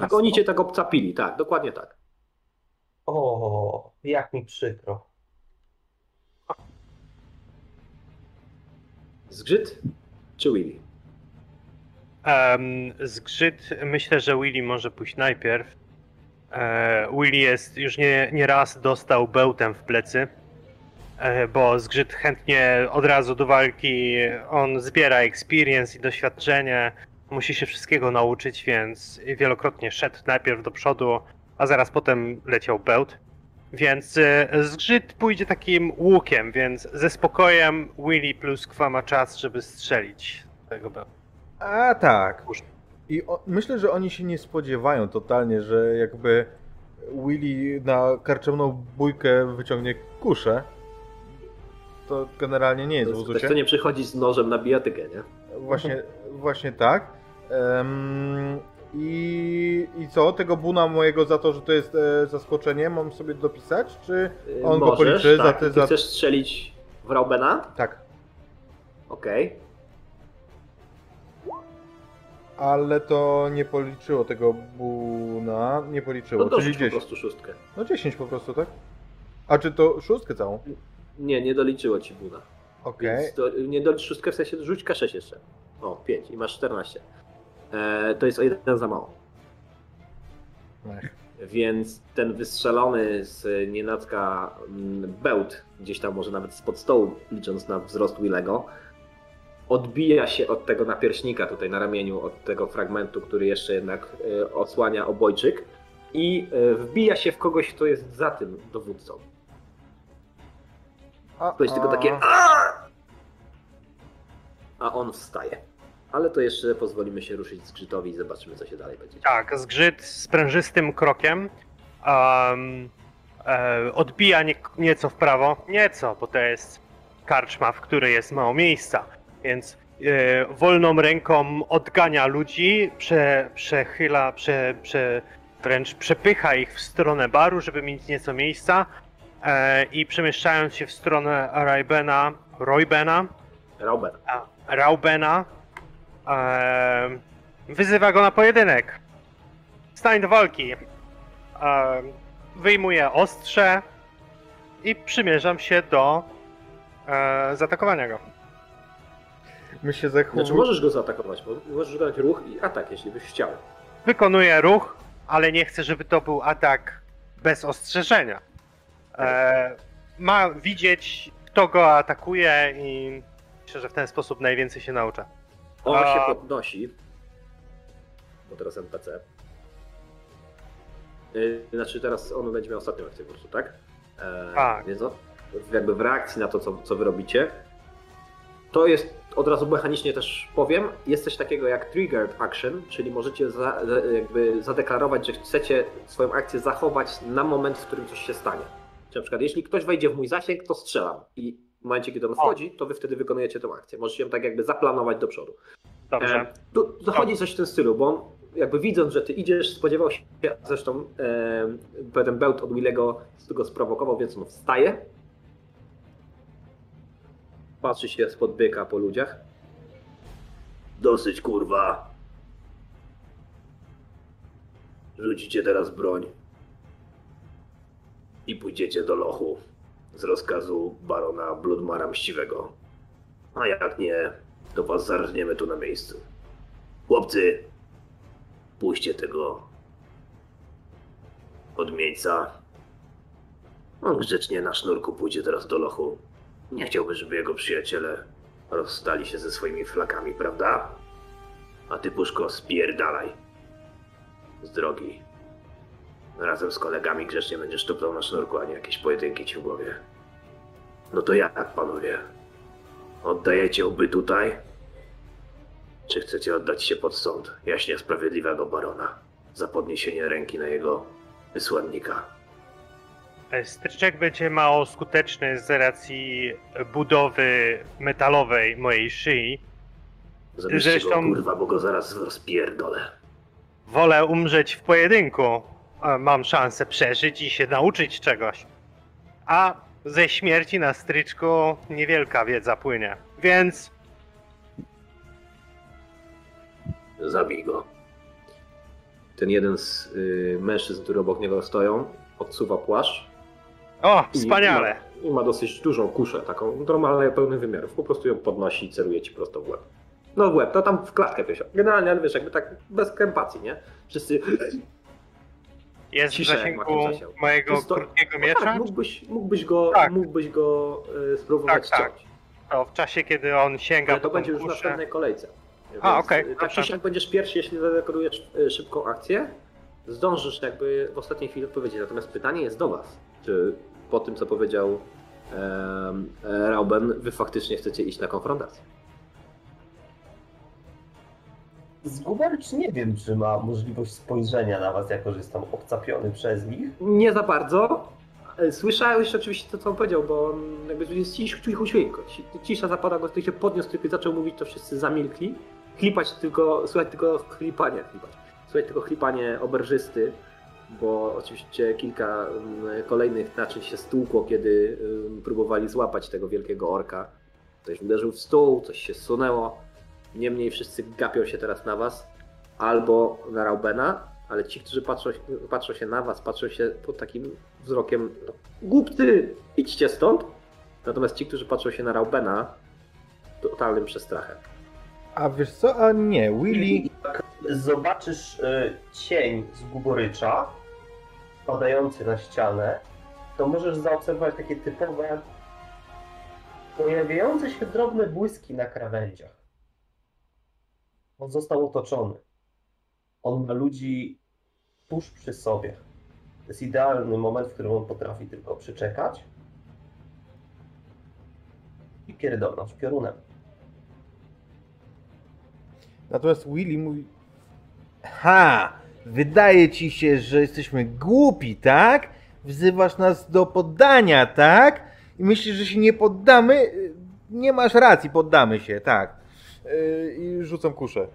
Tak, oni cię tak obcapili, tak, dokładnie tak. O, jak mi przykro. Zgrzyt czy Willy? Em, zgrzyt, myślę, że Willy może pójść najpierw. E, Willy jest już nie, nie raz dostał bełtem w plecy, e, bo zgrzyt chętnie od razu do walki. On zbiera experience i doświadczenie, musi się wszystkiego nauczyć, więc wielokrotnie szedł najpierw do przodu, a zaraz potem leciał bełt. Więc e, zgrzyt pójdzie takim łukiem, więc ze spokojem Willy plus Kwa ma czas, żeby strzelić tego bełta. A tak. I o, myślę, że oni się nie spodziewają totalnie, że jakby Willy na karczemną bójkę wyciągnie kuszę. To generalnie nie jest w Ktoś, uzucie. kto nie przychodzi z nożem na bijatykę, nie? Właśnie, właśnie tak. Em, i, I co? Tego buna mojego za to, że to jest e, zaskoczenie, mam sobie dopisać? Czy Y, On go Możesz, policzy za tak. te- Ty za- chcesz strzelić w Raubena? tak? Okej. Ale to nie policzyło tego buna. Nie policzyło, No czyli dorzuć po 10. prostu szóstkę. No 10 po prostu, tak? A czy to szóstkę całą? Nie, nie doliczyło ci Buna. Okej. Do, nie dolicz szóstkę, w sensie rzuć K6 jeszcze. O, 5 i masz 14. E, to jest o jeden za mało. Ech. Więc ten wystrzelony z nienacka mm, bełt, gdzieś tam może nawet spod stołu, licząc na wzrost Willego, odbija się od tego napierśnika tutaj na ramieniu, od tego fragmentu, który jeszcze jednak e, osłania obojczyk i e, wbija się w kogoś, kto jest za tym dowódcą. To jest tylko takie! A on wstaje. Ale to jeszcze pozwolimy się ruszyć zgrzytowi i zobaczymy, co się dalej będzie. Tak, zgrzyt sprężystym krokiem um, e, odbija nie, nieco w prawo. Nieco, bo to jest karczma, w której jest mało miejsca. Więc e, wolną ręką odgania ludzi, prze, przechyla, prze, prze, wręcz przepycha ich w stronę baru, żeby mieć nieco miejsca. E, I przemieszczając się w stronę Raibena, Roybena, Raubena em, wyzywa go na pojedynek. Stań do walki. Em, wyjmuję ostrze i przymierzam się do e, zaatakowania go. My się zachowujemy. Znaczy możesz go zaatakować, bo możesz dać ruch i atak, jeśli byś chciał. Wykonuję ruch, ale nie chcę, żeby to był atak bez ostrzeżenia. E, ma widzieć, kto go atakuje i myślę, że w ten sposób najwięcej się nauczę. On A- się podnosi. Bo teraz NPC. Yy, Znaczy teraz on będzie miał ostatnią akcję po prostu, tak? E, Tak. Więc on, jakby w reakcji na to, co, co wy robicie, to jest, od razu mechanicznie też powiem, jest coś takiego jak triggered action, czyli możecie za- jakby zadeklarować, że chcecie swoją akcję zachować na moment, w którym coś się stanie. Czyli na przykład, jeśli ktoś wejdzie w mój zasięg, to strzelam. I w momencie, kiedy on wchodzi, to wy wtedy wykonujecie tą akcję. Możecie ją tak jakby zaplanować do przodu. Dobrze. E, tu zachodzi coś w tym stylu, bo on jakby widząc, że ty idziesz, spodziewał się, zresztą e, ten bełt od Willego go sprowokował, więc on wstaje. Patrzy się spod byka po ludziach. Dosyć kurwa. Rzucicie teraz broń. I pójdziecie do lochu z rozkazu barona Bloodmara Mściwego. A jak nie, to was zarżniemy tu na miejscu. Chłopcy, puśćcie tego odmieńca. On grzecznie na sznurku pójdzie teraz do lochu. Nie chciałby, żeby jego przyjaciele rozstali się ze swoimi flakami, prawda? A ty, Puszko, spierdalaj. Z drogi. Razem z kolegami grzecznie będziesz tupnął na sznurku, a nie jakieś pojedynki ci w głowie. No to jak, panowie? Oddajecie oby tutaj? Czy chcecie oddać się pod sąd jaśnie sprawiedliwego barona za podniesienie ręki na jego wysłannika? E, Stryczek będzie mało skuteczny z racji budowy metalowej mojej szyi. Zabierzcie Zresztą- go, kurwa, bo go zaraz rozpierdolę. Wolę umrzeć w pojedynku. A Mam szansę przeżyć i się nauczyć czegoś. A ze śmierci na stryczku niewielka wiedza płynie. Więc Zabij go. Ten jeden z y, mężczyzn, który obok niego stoją, odsuwa płaszcz. o, i wspaniale. Ma, I ma dosyć dużą kuszę, taką normalną, pełnych wymiarów. Po prostu ją podnosi i celuje ci prosto w łeb. No w łeb, to tam w klatkę piesio. Generalnie, ale wiesz, jakby tak bez krępacji, nie? Wszyscy... Jest w Cisza, jak zasięgu mojego Sto- krótkiego No miecza. tak, mógłbyś, mógłbyś go, Tak. mógłbyś go y, spróbować Tak, tak. To w czasie, kiedy on sięga Ale to będzie już w następnej kolejce. A, okej, y, Tak czy siak będziesz pierwszy, jeśli zadekorujesz y, szybką akcję, zdążysz jakby w ostatniej chwili odpowiedzieć. Natomiast pytanie jest do was. Czy po tym, co powiedział e, Rauben, wy faktycznie chcecie iść na konfrontację? Zgubercz nie wiem, czy ma możliwość spojrzenia na was, jako że jest tam obcapiony przez nich. Nie za bardzo. E, Słyszałeś oczywiście to, co on powiedział, bo on jakby jest cicho, cicho, cicho. Cisza zapada, go się podniósł, tylko zaczął mówić, to wszyscy zamilkli. Chlipać tylko, słuchać tylko chlipanie, chlipać. Słuchać tylko chlipanie oberżysty, bo oczywiście kilka mm, kolejnych naczyń się stłukło, kiedy ym, próbowali złapać tego wielkiego orka. Ktoś uderzył w stół, coś się zsunęło. Niemniej wszyscy gapią się teraz na was, albo na Raubena, ale ci, którzy patrzą, patrzą się na was, patrzą się pod takim wzrokiem, no, głupcy, idźcie stąd. Natomiast ci, którzy patrzą się na Raubena, totalnym przestrachem. A wiesz co? A nie, Willy... Jak zobaczysz y, cień z Gugorycza padający na ścianę, to możesz zaobserwować takie typowe pojawiające się drobne błyski na krawędziach. On został otoczony. On ma ludzi tuż przy sobie. To jest idealny moment, w którym on potrafi tylko przyczekać i pierdolnąć piorunem. Natomiast Willy mówi... Ha! Wydaje ci się, że jesteśmy głupi, tak? Wzywasz nas do poddania, tak? I myślisz, że się nie poddamy? Nie masz racji, poddamy się, tak. Yy, I rzucam kuszę.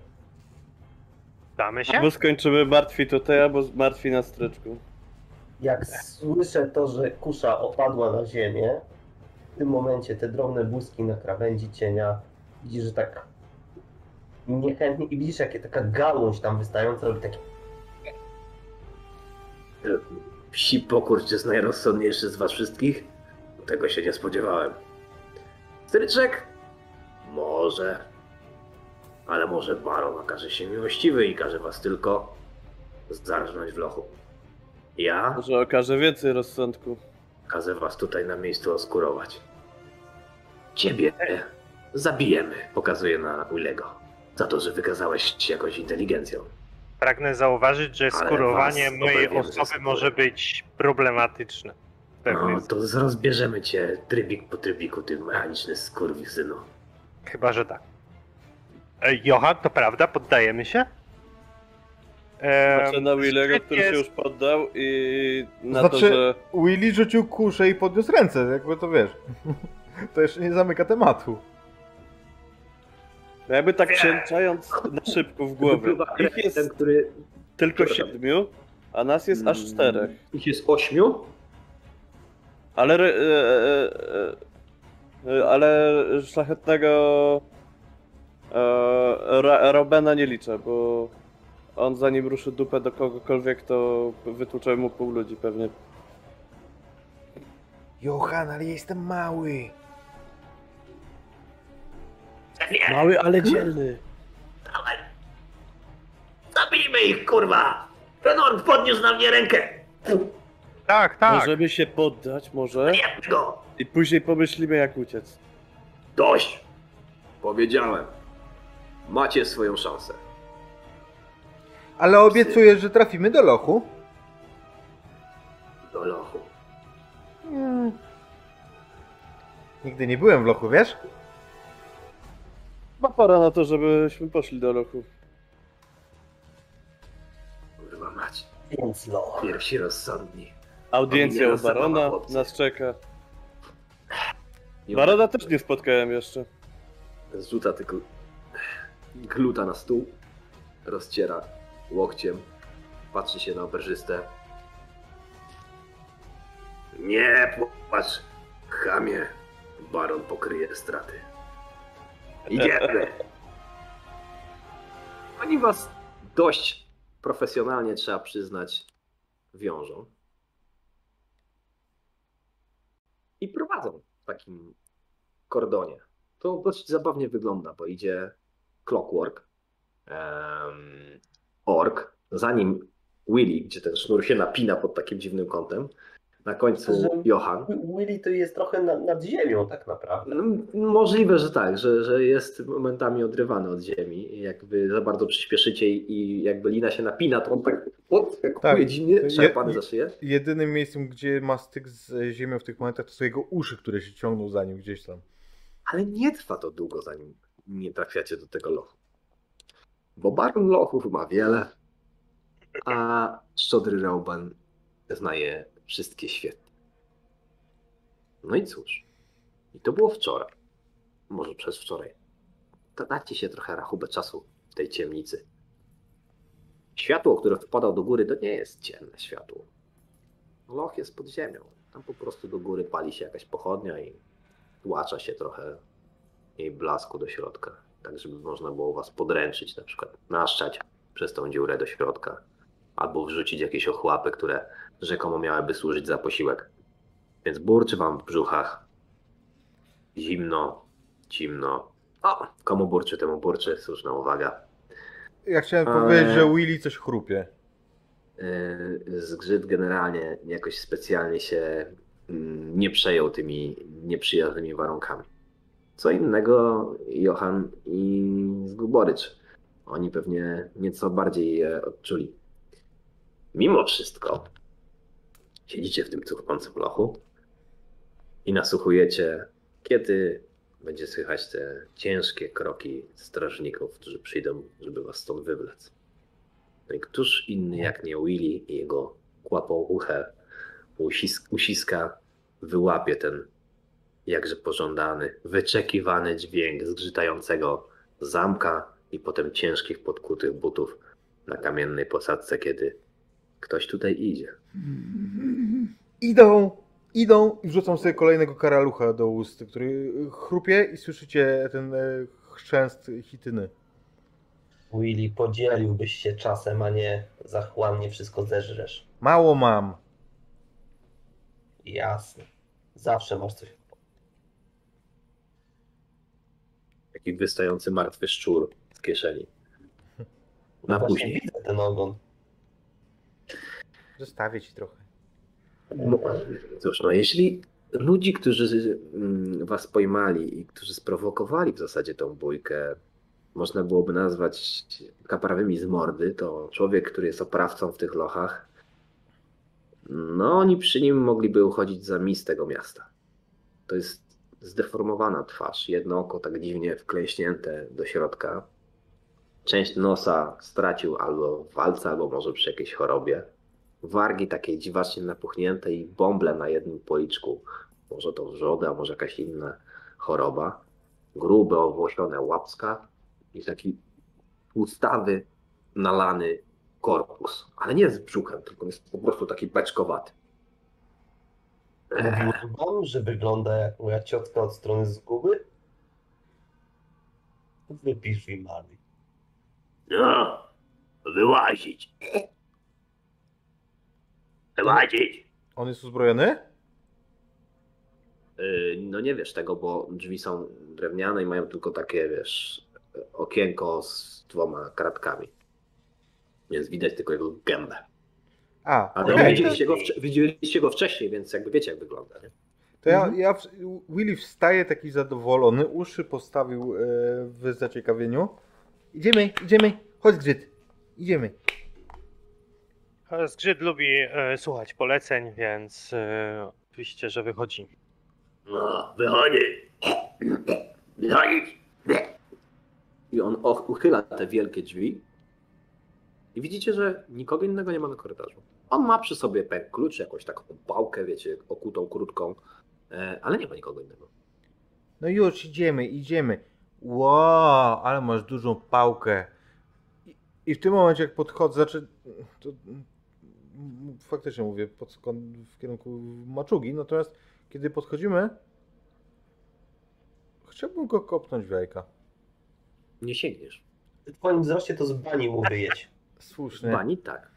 Damy się? Albo skończymy martwi tutaj, albo martwi na stryczku. Jak słyszę to, że kusza opadła na ziemię, w tym momencie te drobne błyski na krawędzi cienia, widzisz, że tak niechętnie i widzisz, jakie taka gałąź tam wystająca robi takie Psi pokurcz jest najrozsądniejszy z was wszystkich? Tego się nie spodziewałem. Stryczek? Może. Ale może baron okaże się miłościwy i każe was tylko zarżnąć w lochu. Ja Może okaże więcej rozsądku. Kazę was tutaj na miejscu oskurować. Ciebie zabijemy, pokazuję na Willego. Za to, że wykazałeś się jakąś inteligencją. Pragnę zauważyć, że skurowanie mojej osoby może być problematyczne. No, to rozbierzemy cię trybik po trybiku, ty mechaniczny skurwysynu. Chyba, że tak. E, Johan, to prawda? Poddajemy się? Ehm, Patrzę na Willego, który się jest- już poddał i na Znaczy- to, że... Willy rzucił kuszę i podniósł ręce, jakby to wiesz. To jeszcze nie zamyka tematu. No jakby tak przeliczając na szybko w głowę. Wypływa Ich jest ten, który... tylko siedmiu, a nas jest aż Mm, czterech. Ich jest ośmiu. Ale... re- E, e, e, ale szlachetnego... E, Ra- Robena nie liczę, bo on zanim ruszy dupę do kogokolwiek, to wytłucze mu pół ludzi pewnie. Johan, ale jestem mały. Mały, ale dzielny. Dawaj. Zabijmy ich, kurwa! Renorm podniósł na mnie rękę! Tak, tak. Możemy się poddać, może? Nie go! I później pomyślimy jak uciec. Dość! Powiedziałem. Macie swoją szansę. Ale obiecuję, że trafimy do lochu. Do lochu. Mm. Nigdy nie byłem w lochu, wiesz? Ma pora na to, żebyśmy poszli do lochu. Kurwa mać. więc lo. Pierwsi rozsądni. Powinien u Barona nas czeka. Barona też nie spotkałem jeszcze. Zrzuca tylko gluta na stół, rozciera łokciem, patrzy się na oberżystę. Nie płacz, chamie. Baron pokryje straty. Idziemy. Oni was dość profesjonalnie, trzeba przyznać, wiążą. I prowadzą w takim kordonie. To dość zabawnie wygląda, bo idzie Clockwork, um, Ork, za nim Willy, gdzie ten sznur się napina pod takim dziwnym kątem. Na końcu Że- Johan. Willy to jest trochę na, nad ziemią tak naprawdę. No, możliwe, że tak, że, że jest momentami odrywany od ziemi. Jakby za bardzo przyspieszycie i i jakby lina się napina, to on tak odskakuje Tak. dziwnie, szarpany za szyję. Jedynym miejscem, gdzie ma styk z ziemią w tych momentach, to są jego uszy, które się ciągną za nim gdzieś tam. Ale nie trwa to długo, zanim nie trafiacie do tego lochu. Bo baron lochów ma wiele, a szczodry Rauban zna je wszystkie świetnie. No i cóż, i to było wczoraj, może przez wczoraj. To dajcie się trochę rachubę czasu w tej ciemnicy. Światło, które wpadał do góry, to nie jest ciemne światło. Loch jest pod ziemią. Tam po prostu do góry pali się jakaś pochodnia i tłacza się trochę jej blasku do środka, tak żeby można było was podręczyć, na przykład naszczać przez tą dziurę do środka, albo wrzucić jakieś ochłapy, które rzekomo miałyby służyć za posiłek. Więc burczy wam w brzuchach. Zimno, zimno. O, komu burczy, temu burczy, słuszna uwaga. Ja chciałem Ale- powiedzieć, że Willy coś chrupie. Yy, Zgrzyt generalnie jakoś specjalnie się mm, nie przejął tymi nieprzyjaznymi warunkami. Co innego Johan i Zguborycz. Oni pewnie nieco bardziej je odczuli. Mimo wszystko siedzicie w tym cuchnącym lochu i nasłuchujecie, kiedy będzie słychać te ciężkie kroki strażników, którzy przyjdą, żeby was stąd wywlec. No i któż inny jak nie Willy i jego kłapouche usis- usiska wyłapie ten jakże pożądany, wyczekiwany dźwięk zgrzytającego zamka i potem ciężkich podkutych butów na kamiennej posadzce, kiedy ktoś tutaj idzie. Idą, idą i wrzucam sobie kolejnego karalucha do ust, który chrupie i słyszycie ten e, chrzęst chityny. Willy, podzieliłbyś się czasem, a nie zachłannie wszystko zeżresz. Mało mam. Jasne. Zawsze masz coś. Taki wystający martwy szczur z kieszeni. No Na właśnie później. widzę ten ogon. Zostawię ci trochę. No, cóż, no jeśli ludzi, którzy mm, was pojmali i którzy sprowokowali w zasadzie tą bójkę, można byłoby nazwać kaprawymi z mordy, to człowiek, który jest oprawcą w tych lochach, no oni przy nim mogliby uchodzić za mis tego miasta. To jest zdeformowana twarz, jedno oko tak dziwnie wklęśnięte do środka. Część nosa stracił albo w walce, albo może przy jakiejś chorobie wargi takie dziwacznie napuchnięte i bąble na jednym policzku. Może to wrzody, a może jakaś inna choroba. Grube, owłosione łapska i taki tłustawy, nalany korpus. Ale nie z brzuchem, tylko jest po prostu taki beczkowaty. Mówił wam, że wygląda jak moja ciotka od strony zguby? Wypisz mi mali. No, wyłazić. Wyłazić. On jest uzbrojony? Yy, No nie wiesz tego, bo drzwi są drewniane i mają tylko takie, wiesz, okienko z dwoma kratkami. Więc widać tylko jego gębę. A, Ale okej. widzieliście, go widzieliście go wcześniej, więc jakby wiecie, jak wygląda. Nie? To ja, ja w- Willy wstaje taki zadowolony, uszy postawił e, w zaciekawieniu. Idziemy, idziemy, chodź Grzyt, idziemy. Zgrzyt lubi e, słuchać poleceń, więc e, oczywiście, że wychodzi. No, wychodzi. Wychodzić. I on och- uchyla te wielkie drzwi. I widzicie, że nikogo innego nie ma na korytarzu. On ma przy sobie ten klucz, jakąś taką pałkę, wiecie, okutą, krótką, e, ale nie ma nikogo innego. No już, idziemy, idziemy. Wow, ale masz dużą pałkę. I, i w tym momencie, jak podchodzę, znaczy, to, faktycznie mówię pod, skąd- w kierunku maczugi, natomiast kiedy podchodzimy, chciałbym go kopnąć w jajka. Nie sięgniesz. W twoim wzroście to z bani mu wyjedź. Słusznie, Bani tak.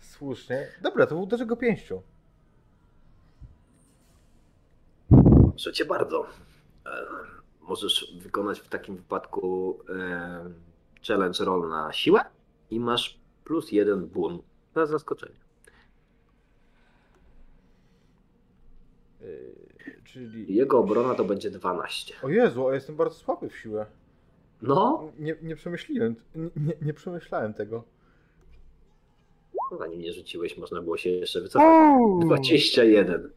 słusznie. Dobra, to uderzę go pięścią. Proszę cię bardzo. E, możesz wykonać w takim wypadku e, challenge roll na siłę i masz plus jeden bun na zaskoczenie. Yy, czyli... Jego obrona to będzie 12. O Jezu, a jestem bardzo słaby w siłę. No, Nie, nie przemyśliłem, nie, nie przemyślałem tego. Zanim nie rzuciłeś, można było się jeszcze wycofać. 21.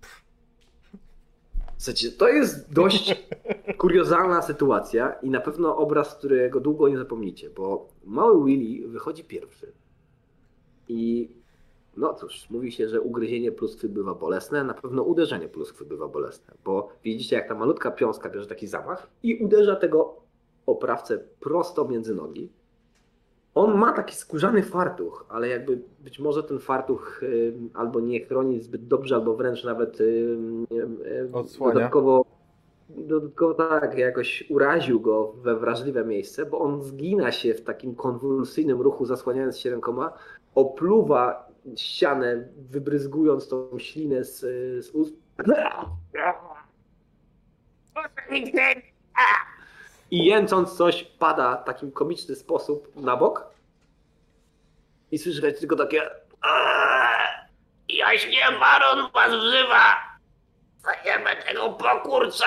Słuchajcie, to jest dość kuriozalna sytuacja i na pewno obraz, którego długo nie zapomnicie, bo mały Willy wychodzi pierwszy. I no cóż, mówi się, że ugryzienie pluskwy bywa bolesne, na pewno uderzenie pluskwy bywa bolesne, bo widzicie jak ta malutka piąska bierze taki zamach i uderza tego oprawcę prosto między nogi. On ma taki skórzany fartuch, ale jakby być może ten fartuch albo nie chroni zbyt dobrze, albo wręcz nawet Odsłania. dodatkowo, dodatkowo tak jakoś uraził go we wrażliwe miejsce, bo on zgina się w takim konwulsyjnym ruchu, zasłaniając się rękoma, opluwa ścianę, wybryzgując tą ślinę z, z ust. I jęcząc coś, pada w takim komiczny sposób na bok. I słyszeć tylko takie. "Eee, Jaśnie baron was wzywa! Zajemy tego pokurcza!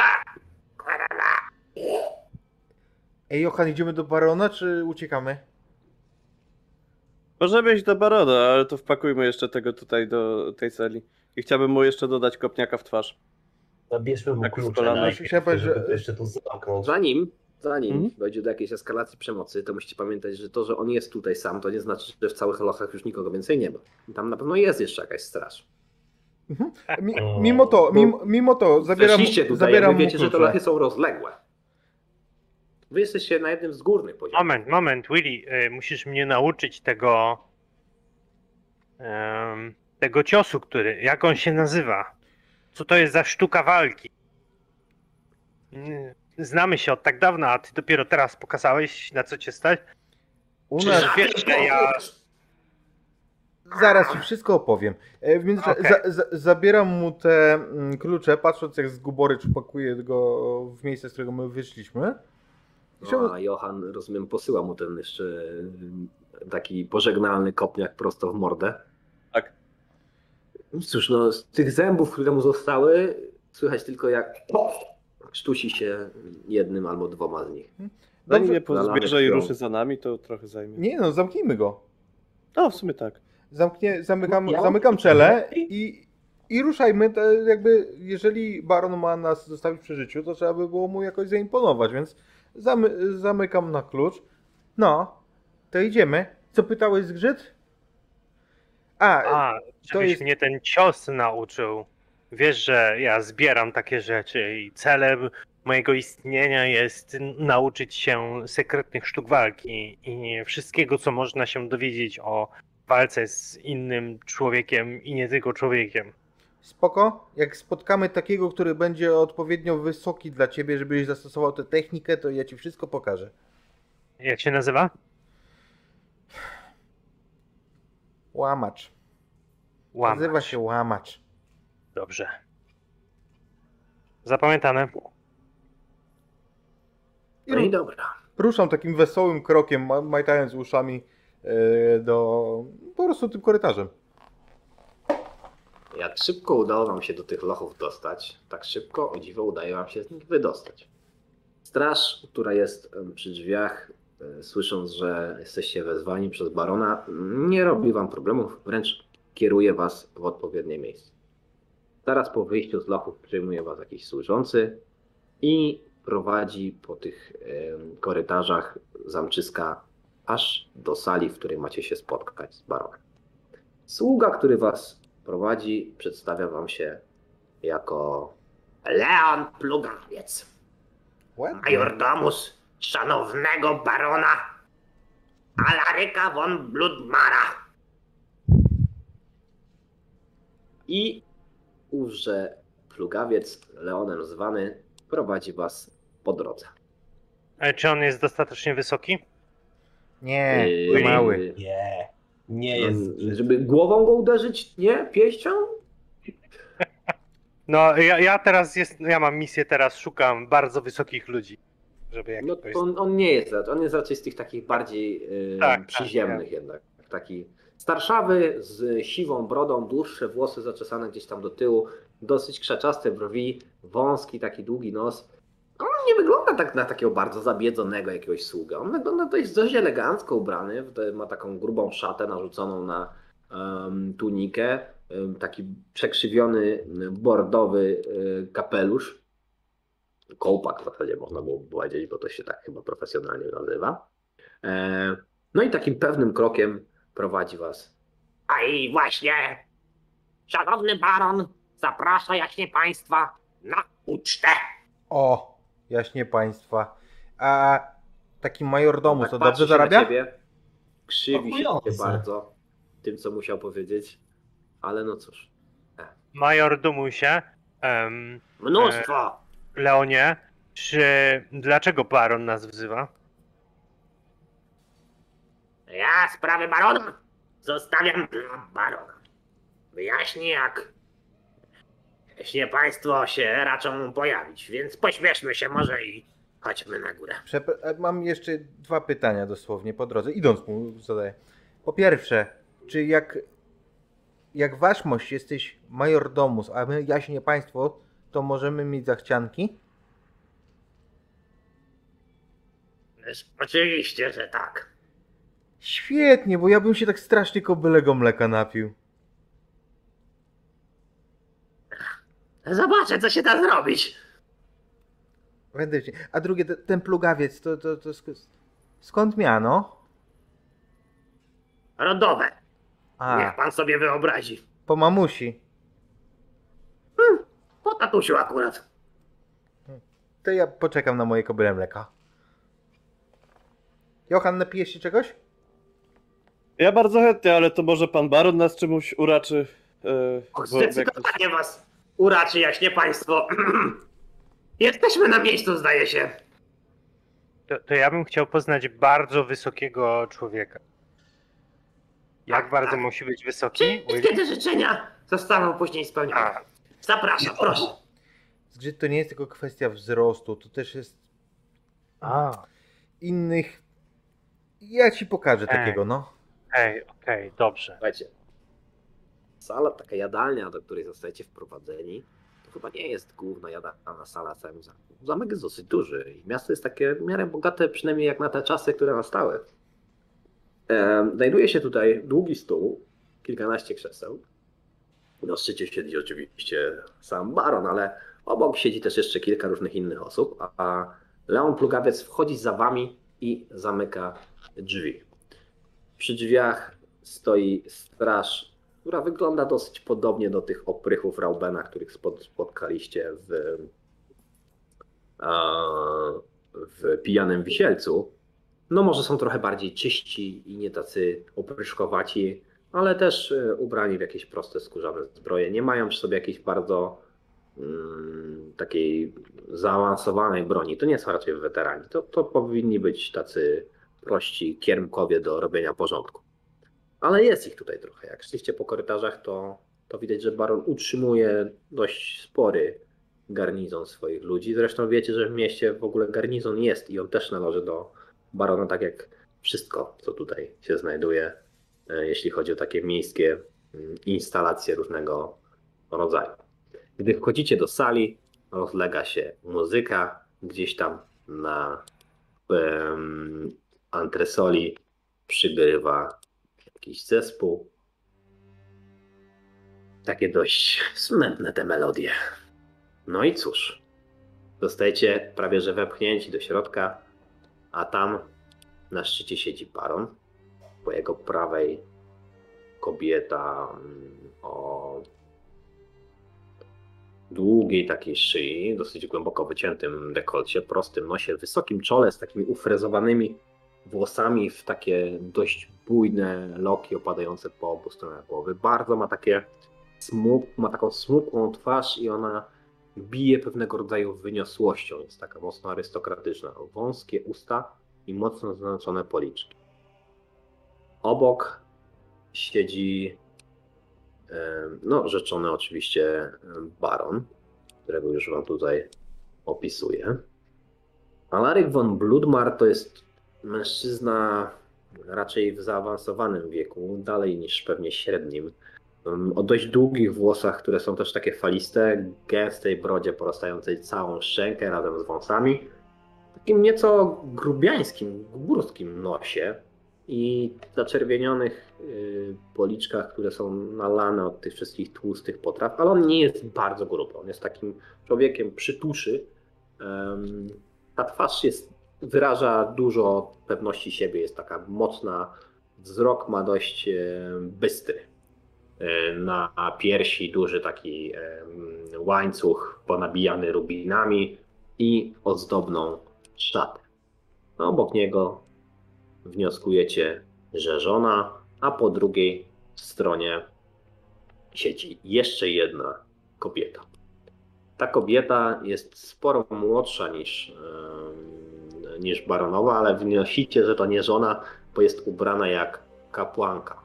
Ej, Johan, idziemy do barona, czy uciekamy? Możemy iść do barona, ale to wpakujmy jeszcze tego tutaj do tej celi. I chciałbym mu jeszcze dodać kopniaka w twarz. Zabierzmy mu Tak, klucze najpierw, żeby że- to jeszcze tu zamknąć. Zanim, zanim Mhm. dojdzie do jakiejś eskalacji przemocy, to musicie pamiętać, że to, że on jest tutaj sam, to nie znaczy, że w całych lochach już nikogo więcej nie ma. Tam na pewno jest jeszcze jakaś straż. Mi, mimo to, mimo, mimo to, zabieram, tutaj, zabieram wiecie, że te lochy są rozległe. Wy jesteście na jednym z górnych poziomów. Moment, moment, Willy, y, musisz mnie nauczyć tego. em, tego ciosu, który. Jak on się nazywa? Co to jest za sztuka walki? Mm, Znamy się od tak dawna, a ty dopiero teraz pokazałeś, na co cię stać. U nas, wiesz, że ja. zaraz ci wszystko opowiem. E, W międzyczasie Okej. za, za, zabieram mu te mm, klucze, patrząc jak z gubory pakuje go w miejsce, z którego my wyszliśmy. No, a Johan, rozumiem, posyła mu ten jeszcze y, taki pożegnalny kopniak prosto w mordę. Tak. Cóż, no, z tych zębów, które mu zostały, słychać tylko jak sztusi się jednym albo dwoma z nich. Zanim mnie nalane pozbierze i ruszy za nami, to trochę zajmie. Nie no, zamknijmy go. No, w sumie tak. Zamknie, zamykam, Ja- zamykam czele i, i ruszajmy. To jakby, jeżeli baron ma nas zostawić przy życiu, to trzeba by było mu jakoś zaimponować, więc zamy, zamykam na klucz. No, to idziemy. Co pytałeś, Zgrzyt? A, A, żebyś jest- mnie ten cios nauczył. Wiesz, że ja zbieram takie rzeczy i celem mojego istnienia jest nauczyć się sekretnych sztuk walki i wszystkiego, co można się dowiedzieć o walce z innym człowiekiem i nie tylko człowiekiem. spoko. Jak spotkamy takiego, który będzie odpowiednio wysoki dla ciebie, żebyś zastosował tę technikę, to ja ci wszystko pokażę. Jak się nazywa? Łamacz. Łamacz. Nazywa się łamacz. Dobrze. Zapamiętane. No i dobra. ruszam takim wesołym krokiem, ma- majtając uszami e, do po prostu tym korytarzem. Jak szybko udało wam się do tych lochów dostać, tak szybko, o dziwo, udaje wam się z nich wydostać. Straż, która jest przy drzwiach, e, słysząc, że jesteście wezwani przez barona, nie robi wam problemów, wręcz kieruje was w odpowiednie miejsce. Zaraz po wyjściu z lochów przyjmuje was jakiś służący i prowadzi po tych korytarzach zamczyska aż do sali, w której macie się spotkać z baronem. Sługa, który was prowadzi, przedstawia wam się jako Leon Plugawiec, majordomus szanownego barona Alaryka von Bludmara. I ówże plugawiec, Leonem zwany, prowadzi was po drodze. E, Czy on jest dostatecznie wysoki? Nie, Yy, mały. Nie, nie jest. No, żeby głową go uderzyć, nie? Pięścią? No, ja, ja teraz jest, ja mam misję teraz, szukam bardzo wysokich ludzi, żeby jak No on, on nie jest, raczej- on jest raczej z tych takich bardziej yy, Tak, tak, przyziemnych jednak. Taki starszawy, z siwą brodą, dłuższe włosy zaczesane gdzieś tam do tyłu, dosyć krzaczaste brwi, wąski, taki długi nos. On nie wygląda tak na takiego bardzo zabiedzonego jakiegoś sługa. On wygląda dość, dość elegancko ubrany, ma taką grubą szatę narzuconą na em, tunikę, em, taki przekrzywiony bordowy y, kapelusz kołpak w zasadzie można było powiedzieć, bo to się tak chyba profesjonalnie nazywa. E, No i takim pewnym krokiem prowadzi was. A i właśnie, szanowny baron, zaprasza jaśnie państwa na ucztę. O, jaśnie państwa. A taki majordomus, Tak to patrzy dobrze zarabia? ciebie, Krzywi się bardzo tym, co musiał powiedzieć, ale no cóż. Major Dumusie, em, Mnóstwo! Leonie, czy dlaczego baron nas wzywa? Ja sprawy barona zostawiam dla barona. Wyjaśni jak jeśli państwo się raczą pojawić, więc pośpieszmy się może i chodźmy na górę. Przepra- e, mam jeszcze dwa pytania dosłownie po drodze, idąc mu zadaję. Po pierwsze, czy jak, jak wasz mość jesteś majordomus, a my jaśnie państwo, to możemy mieć zachcianki? Oczywiście, że tak. Świetnie, bo ja bym się tak strasznie kobylego mleka napił. Zobaczę, co się da zrobić. Będę się- A drugie, te- ten plugawiec, to, to, to sk- skąd miano? Rodowe. Niech A, pan sobie wyobrazi. po mamusi. Po tatusiu akurat. To ja poczekam na moje kobyle mleka. Johan, napijesz się czegoś? Ja bardzo chętnie, ale to może pan baron nas czemuś uraczy. e, Och, bo jak Zdecydowanie was uraczy jaśnie państwo. Jesteśmy na miejscu, zdaje się. To, to ja bym chciał poznać bardzo wysokiego człowieka. Jak Tak, bardzo tak. musi być Czy wysoki? wszystkie te życzenia zostaną później spełnione? A, Zapraszam, proszę. Zgrzyt to nie jest tylko kwestia wzrostu, to też jest a. innych. Ja ci pokażę Ej. takiego, no. Okej, okej, dobrze. Słuchajcie, sala, taka jadalnia, do której zostajecie wprowadzeni, to chyba nie jest główna jadalna sala całym zamku. Zamek jest dosyć duży i miasto jest takie w miarę bogate, przynajmniej jak na te czasy, które nastały. Znajduje się tutaj długi stół, kilkanaście krzeseł. Na szczycie siedzi oczywiście sam baron, ale obok siedzi też jeszcze kilka różnych innych osób, a Leon Plugawiec wchodzi za wami i zamyka drzwi. Przy drzwiach stoi straż, która wygląda dosyć podobnie do tych oprychów Raubena, których spotkaliście w, w Pijanym Wisielcu. No może są trochę bardziej czyści i nie tacy opryszkowaci, ale też e, ubrani w jakieś proste skórzane zbroje. Nie mają przy sobie jakiejś bardzo mm, takiej zaawansowanej broni. To nie są raczej weterani. To, to powinni być tacy prości kiermkowie do robienia porządku. Ale jest ich tutaj trochę. Jak szliście po korytarzach, to, to widać, że baron utrzymuje dość spory garnizon swoich ludzi. Zresztą wiecie, że w mieście w ogóle garnizon jest i on też należy do barona, tak jak wszystko, co tutaj się znajduje, e, jeśli chodzi o takie miejskie mm, instalacje różnego rodzaju. Gdy wchodzicie do sali, rozlega się muzyka gdzieś tam na antresoli przygrywa jakiś zespół. Takie dość smętne te melodie. No i cóż, zostajecie prawie że wepchnięci do środka, a tam na szczycie siedzi baron. Po jego prawej kobieta mm, o długiej takiej szyi, dosyć głęboko wyciętym dekolcie, prostym nosie, wysokim czole z takimi ufrezowanymi włosami w takie dość bujne loki opadające po obu stronach głowy. Bardzo ma takie smuk, ma taką smukłą twarz i ona bije pewnego rodzaju wyniosłością, jest taka mocno arystokratyczna. Wąskie usta i mocno zaznaczone policzki. Obok siedzi no, rzeczony oczywiście baron, którego już wam tutaj opisuję. Alaric von Bloodmar to jest mężczyzna raczej w zaawansowanym wieku, dalej niż pewnie średnim. O dość długich włosach, które są też takie faliste, gęstej brodzie porastającej całą szczękę razem z wąsami, takim nieco grubiańskim, górskim nosie i zaczerwienionych y, policzkach, które są nalane od tych wszystkich tłustych potraw, ale on nie jest bardzo gruby. On jest takim człowiekiem przy tuszy. Em, Ta twarz jest, wyraża dużo pewności siebie, jest taka mocna, wzrok ma dość e, bystry. E, Na piersi duży taki em, łańcuch ponabijany rubinami i ozdobną szatę. No, obok niego wnioskujecie, że żona, a po drugiej stronie siedzi jeszcze jedna kobieta. Ta kobieta jest sporo młodsza niż, niż baronowa, ale wnosicie, że to nie żona, bo jest ubrana jak kapłanka.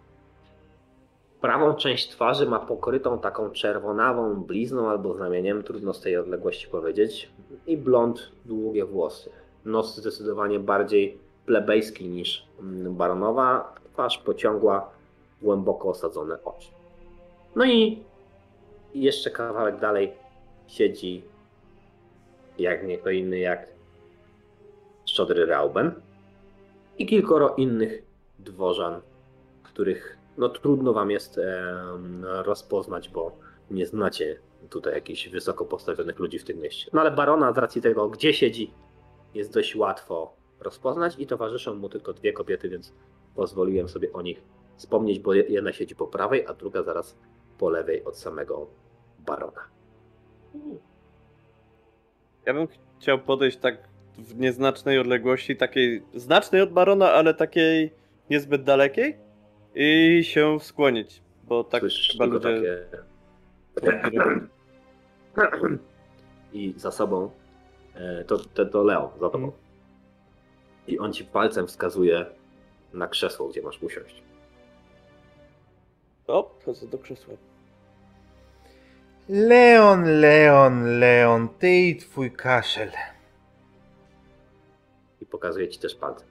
Prawą część twarzy ma pokrytą taką czerwonawą blizną albo znamieniem, trudno z tej odległości powiedzieć, i blond, długie włosy. Nos zdecydowanie bardziej plebejski niż mm, baronowa, twarz pociągła, głęboko osadzone oczy. No i jeszcze kawałek dalej siedzi jak nie kto inny jak Szczodry Rauben i kilkoro innych dworzan, których no trudno wam jest em, rozpoznać, bo nie znacie tutaj jakichś wysoko postawionych ludzi w tym mieście. No ale barona z racji tego, gdzie siedzi, jest dość łatwo rozpoznać i towarzyszą mu tylko dwie kobiety, więc pozwoliłem sobie o nich wspomnieć, bo jedna siedzi po prawej, a druga zaraz po lewej od samego barona. Ja bym chciał podejść tak w nieznacznej odległości, takiej znacznej od barona, ale takiej niezbyt dalekiej i się skłonić, bo tak Słyszysz chyba ludzie... takie... I za sobą e, to, to, to Leo, za tobą. Mhm. I on ci palcem wskazuje na krzesło, gdzie masz usiąść. O, chodzę do krzesła. Leon, Leon, Leon, ty i twój kaszel. Pokazuje ci też palcem.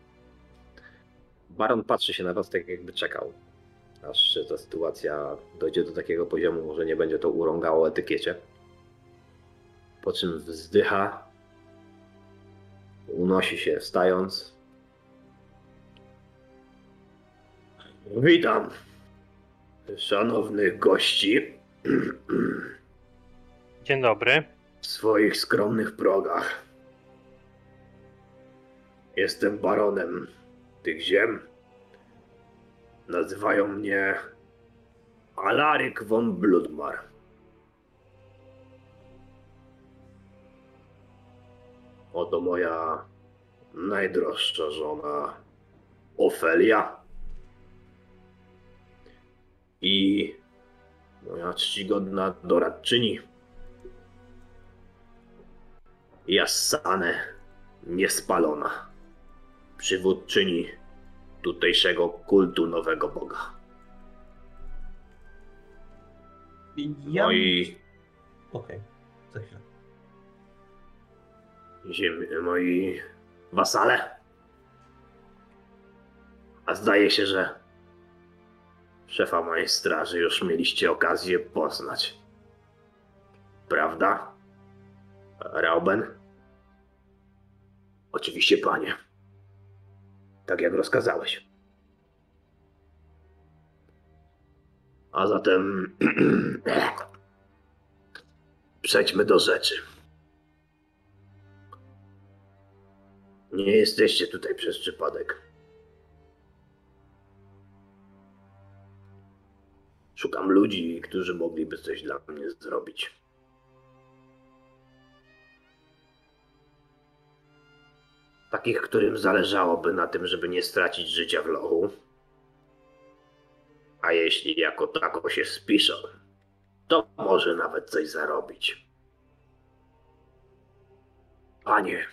Baron patrzy się na was tak jakby czekał, aż ta sytuacja dojdzie do takiego poziomu, że nie będzie to urągało etykiecie. Po czym wzdycha, unosi się wstając. Witam szanownych gości Dzień dobry. w swoich skromnych progach. Jestem baronem tych ziem. Nazywają mnie Alaryk von Bloodmar. Oto moja najdroższa żona Ofelia i moja czcigodna doradczyni Jassane Niespalona, przywódczyni tutejszego kultu nowego Boga. Ja... Moi, Okej, za chwilę. ziem, moi wasale. A zdaje się, że szefa mojej straży już mieliście okazję poznać. Prawda? Rauben? Oczywiście, panie. Tak jak rozkazałeś. A zatem przejdźmy do rzeczy. Nie jesteście tutaj przez przypadek. Szukam ludzi, którzy mogliby coś dla mnie zrobić. Takich, którym zależałoby na tym, żeby nie stracić życia w lochu. A jeśli jako tako się spiszą, to może nawet coś zarobić. Panie,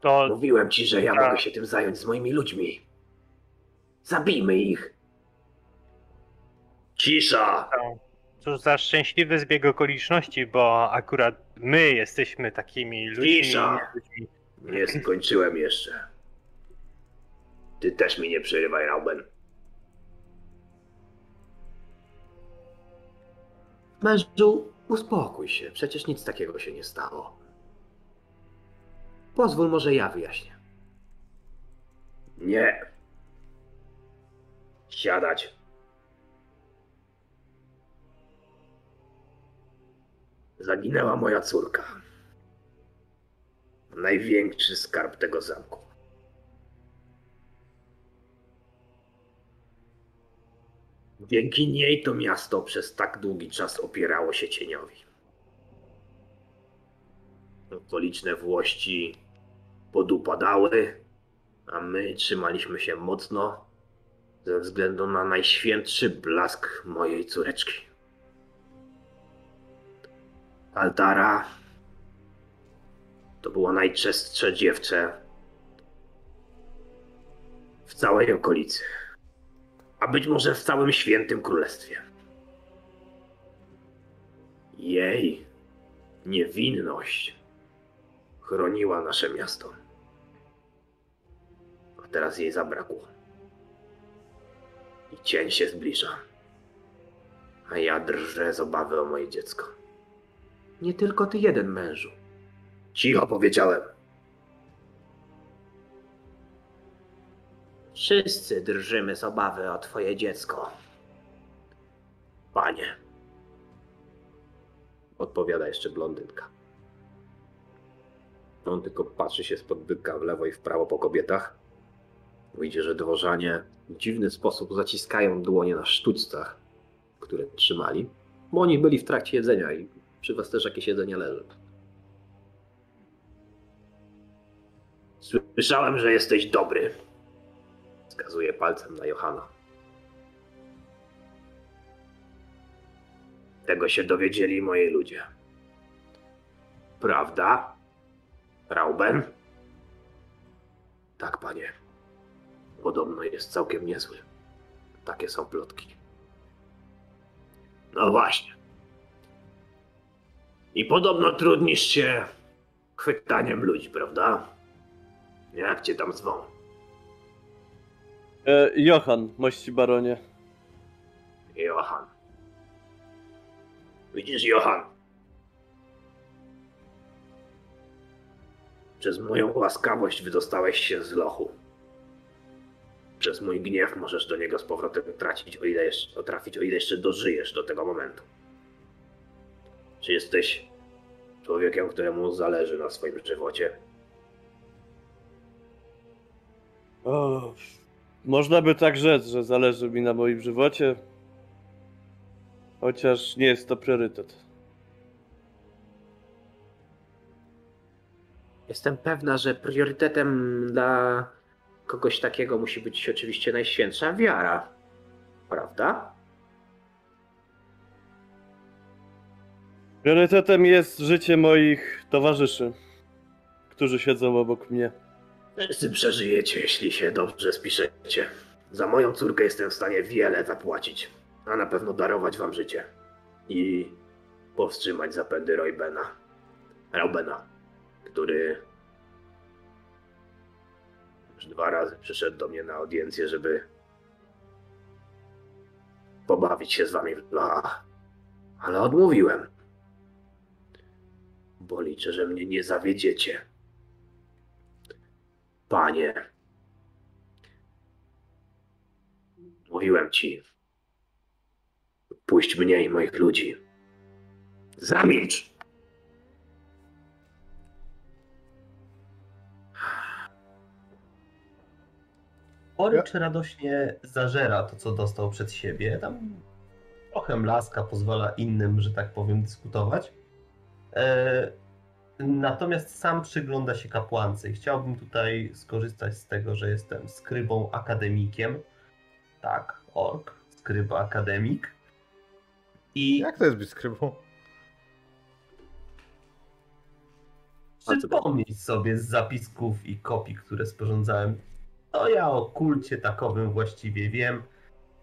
To mówiłem ci, że ja mogę się tym zająć z moimi ludźmi. Zabijmy ich. Cisza! cóż za szczęśliwy zbieg okoliczności, bo akurat my jesteśmy takimi ludźmi. Cisza! Nie skończyłem jeszcze. Ty też mi nie przerywaj, Rauben. Mężu, uspokój się. Przecież nic takiego się nie stało. Pozwól, może ja wyjaśnię. Nie. Siadać. Zaginęła moja córka. Największy skarb tego zamku. Dzięki niej to miasto przez tak długi czas opierało się cieniowi. Okoliczne włości podupadały, a my trzymaliśmy się mocno ze względu na najświętszy blask mojej córeczki. Altara to było najczęstsze dziewczę w całej okolicy, a być może w całym świętym królestwie. Jej niewinność chroniła nasze miasto. A teraz jej zabrakło. I cień się zbliża. A ja drżę z obawy o moje dziecko. Nie tylko ty jeden mężu. Cicho powiedziałem. Wszyscy drżymy z obawy o twoje dziecko. Panie. Odpowiada jeszcze blondynka. On tylko patrzy się spod byka w lewo i w prawo po kobietach. Widzi, że dworzanie w dziwny sposób zaciskają dłonie na sztućcach, które trzymali, bo oni byli w trakcie jedzenia i przy was też jakieś jedzenie leży. Słyszałem, że jesteś dobry. Wskazuje palcem na Johana. Tego się dowiedzieli moi ludzie. Prawda? Rauben? Tak, panie. Podobno jest całkiem niezły. Takie są plotki. No właśnie. I podobno trudnisz się chwytaniem ludzi, prawda? Jak cię tam zwą? E, Johan, mości baronie. Johan. Widzisz, Johan? Przez moją łaskawość wydostałeś się z lochu. Przez mój gniew możesz do niego z powrotem tracić, o ile jeszcze, trafić, o ile jeszcze dożyjesz do tego momentu. Czy jesteś człowiekiem, któremu zależy na swoim żywocie? O, można by tak rzec, że zależy mi na moim żywocie. Chociaż nie jest to priorytet. Jestem pewna, że priorytetem dla kogoś takiego musi być oczywiście najświętsza wiara. Prawda? Priorytetem jest życie moich towarzyszy, którzy siedzą obok mnie. Wszyscy przeżyjecie, jeśli się dobrze spiszecie. Za moją córkę jestem w stanie wiele zapłacić, a na pewno darować wam życie. I powstrzymać zapędy Roybena. Raubena, który już dwa razy przyszedł do mnie na audiencję, żeby pobawić się z wami w blach. Ale odmówiłem. Bo liczę, że mnie nie zawiedziecie. Panie, mówiłem ci, puść mnie i moich ludzi. Zamilcz! Orycz radośnie zażera to, co dostał przed siebie. Tam trochę mlaska pozwala innym, że tak powiem, dyskutować. E, natomiast sam przygląda się kapłance i chciałbym tutaj skorzystać z tego, że jestem skrybą akademikiem. Tak, ork, skryba akademik. I Jak to jest być skrybą? przypomnieć sobie z zapisków i kopii, które sporządzałem, to ja o kulcie takowym właściwie wiem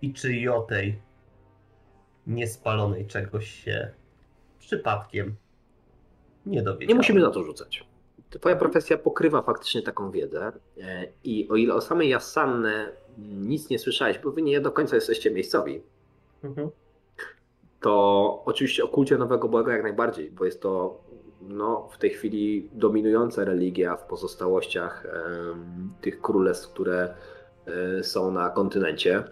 i czy i o tej niespalonej czegoś się przypadkiem nie dowiedziałem. Nie musimy na to rzucać. Twoja profesja pokrywa faktycznie taką wiedzę e, i o ile o samej Jassanne nic nie słyszałeś, bo wy nie do końca jesteście miejscowi, Mhm. to oczywiście o kulcie Nowego Boga jak najbardziej, bo jest to no, w tej chwili dominująca religia w pozostałościach em, tych królestw, które e, są na kontynencie.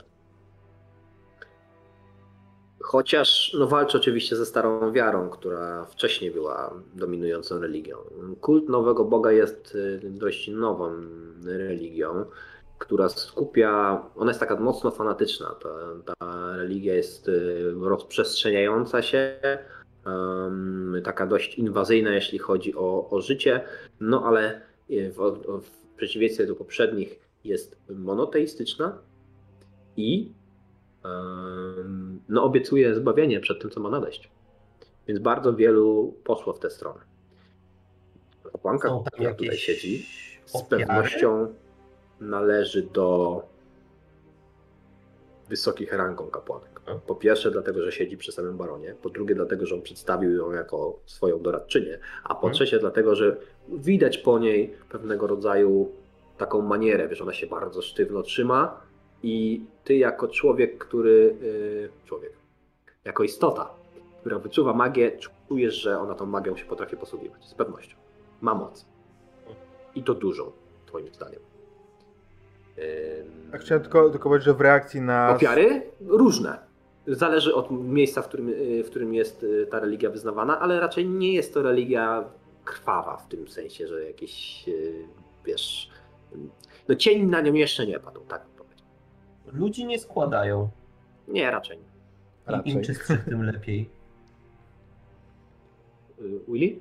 Chociaż no, walczy oczywiście ze starą wiarą, która wcześniej była dominującą religią. Kult Nowego Boga jest y, dość nową religią, która skupia, ona jest taka mocno fanatyczna. Ta, ta religia jest y, rozprzestrzeniająca się, em, taka dość inwazyjna, jeśli chodzi o, o życie, no ale y, w, w przeciwieństwie do poprzednich jest monoteistyczna i no, obiecuje zbawienie przed tym, co ma nadejść. Więc bardzo wielu poszło w tę stronę. Kapłanka, która tutaj siedzi, z ofiary? pewnością należy do wysokich rangą kapłanek. Po pierwsze dlatego, że siedzi przy samym baronie, po drugie dlatego, że on przedstawił ją jako swoją doradczynię, a po Mhm. trzecie dlatego, że widać po niej pewnego rodzaju taką manierę, wiesz, ona się bardzo sztywno trzyma i ty jako człowiek, który, yy, człowiek, jako istota, która wyczuwa magię, czujesz, że ona tą magią się potrafi posługiwać, z pewnością. Ma moc. I to dużą, twoim zdaniem. A chciałem tylko, tylko powiedzieć, że w reakcji na... Ofiary różne. Zależy od miejsca, w którym, y, w którym jest y, ta religia wyznawana, ale raczej nie jest to religia krwawa w tym sensie, że jakieś, y, wiesz, no cień na nią jeszcze nie padł, tak. Ludzi nie składają. Nie, raczej nie. Raczej. Im czystszy, tym lepiej. Y, Willy?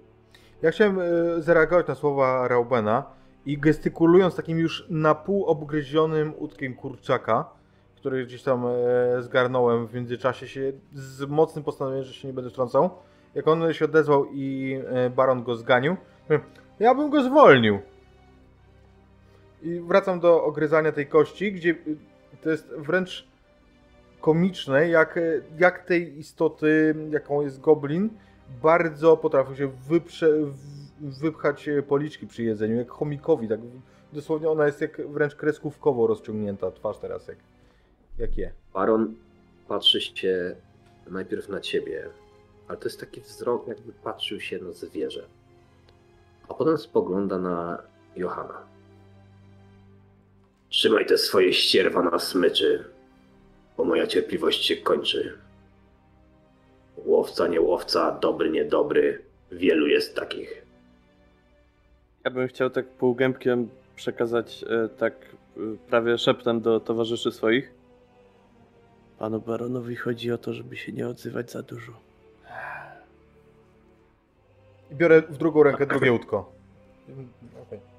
Ja chciałem e, zareagować na słowa Raubena i gestykulując takim już na pół obgryzionym łódkiem kurczaka, który gdzieś tam e, zgarnąłem w międzyczasie się z mocnym postanowieniem, że się nie będę wtrącał. Jak on się odezwał i baron go zganił, ja bym go zwolnił. I wracam do ogryzania tej kości, gdzie y, to jest wręcz komiczne, jak, e, jak tej istoty, jaką jest goblin, bardzo potrafią się wyprze, wypchać e, policzki przy jedzeniu, jak chomikowi, tak dosłownie ona jest jak wręcz kreskówkowo rozciągnięta twarz teraz, jak, jak je. Baron patrzy się najpierw na ciebie, ale to jest taki wzrok, jakby patrzył się na zwierzę. A potem spogląda na Johana. Trzymaj te swoje ścierwa na smyczy, bo moja cierpliwość się kończy. Łowca, nie łowca, dobry, niedobry, wielu jest takich. Ja bym chciał tak półgębkiem przekazać e, tak e, prawie szeptem do towarzyszy swoich. Panu baronowi chodzi o to, żeby się nie odzywać za dużo. I biorę w drugą rękę drugie łódko. Okej.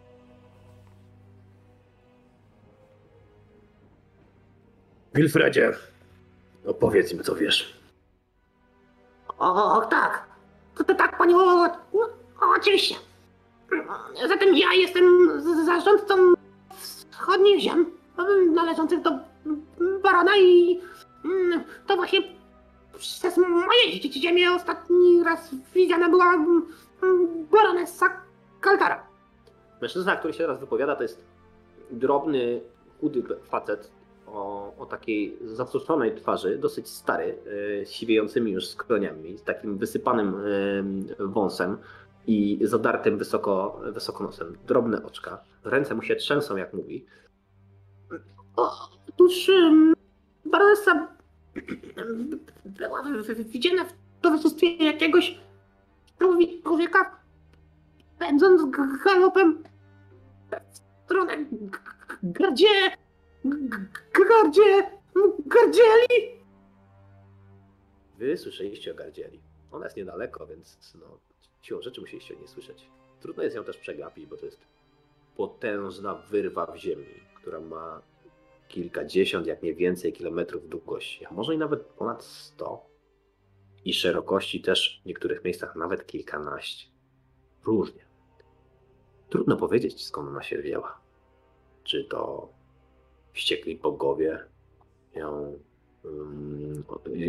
Wilfredzie, opowiedz im, co wiesz. O, tak. To, to tak, panie. O, o, oczywiście. Zatem ja jestem zarządcą wschodnich ziem em, należących do barona i mm, to właśnie przez moje zie- zie- ziemię ostatni raz widziana była mm, baronessa Kaltara. Mężczyzna, który się teraz wypowiada, to jest drobny, chudy facet o, o takiej zasuszonej twarzy, dosyć stary, e, siwiejącymi już skroniami, z takim wysypanym wąsem i zadartym wysoko, wysoko nosem. Drobne oczka. Ręce mu się trzęsą, jak mówi. Otóż em, była widziana w towarzystwie jakiegoś człowie- człowieka pędząc galopem w stronę gardzie gardzie gardzieli. Wy słyszeliście o Gardzieli. Ona jest niedaleko, więc no, siłą rzeczy musieliście o niej słyszeć. Trudno jest ją też przegapić, bo to jest potężna wyrwa w ziemi, która ma kilkadziesiąt, jak nie więcej, kilometrów długości, a może i nawet ponad 100. I szerokości też w niektórych miejscach nawet kilkanaście. Różnie. Trudno powiedzieć, skąd ona się wzięła. Czy to wściekli bogowie ją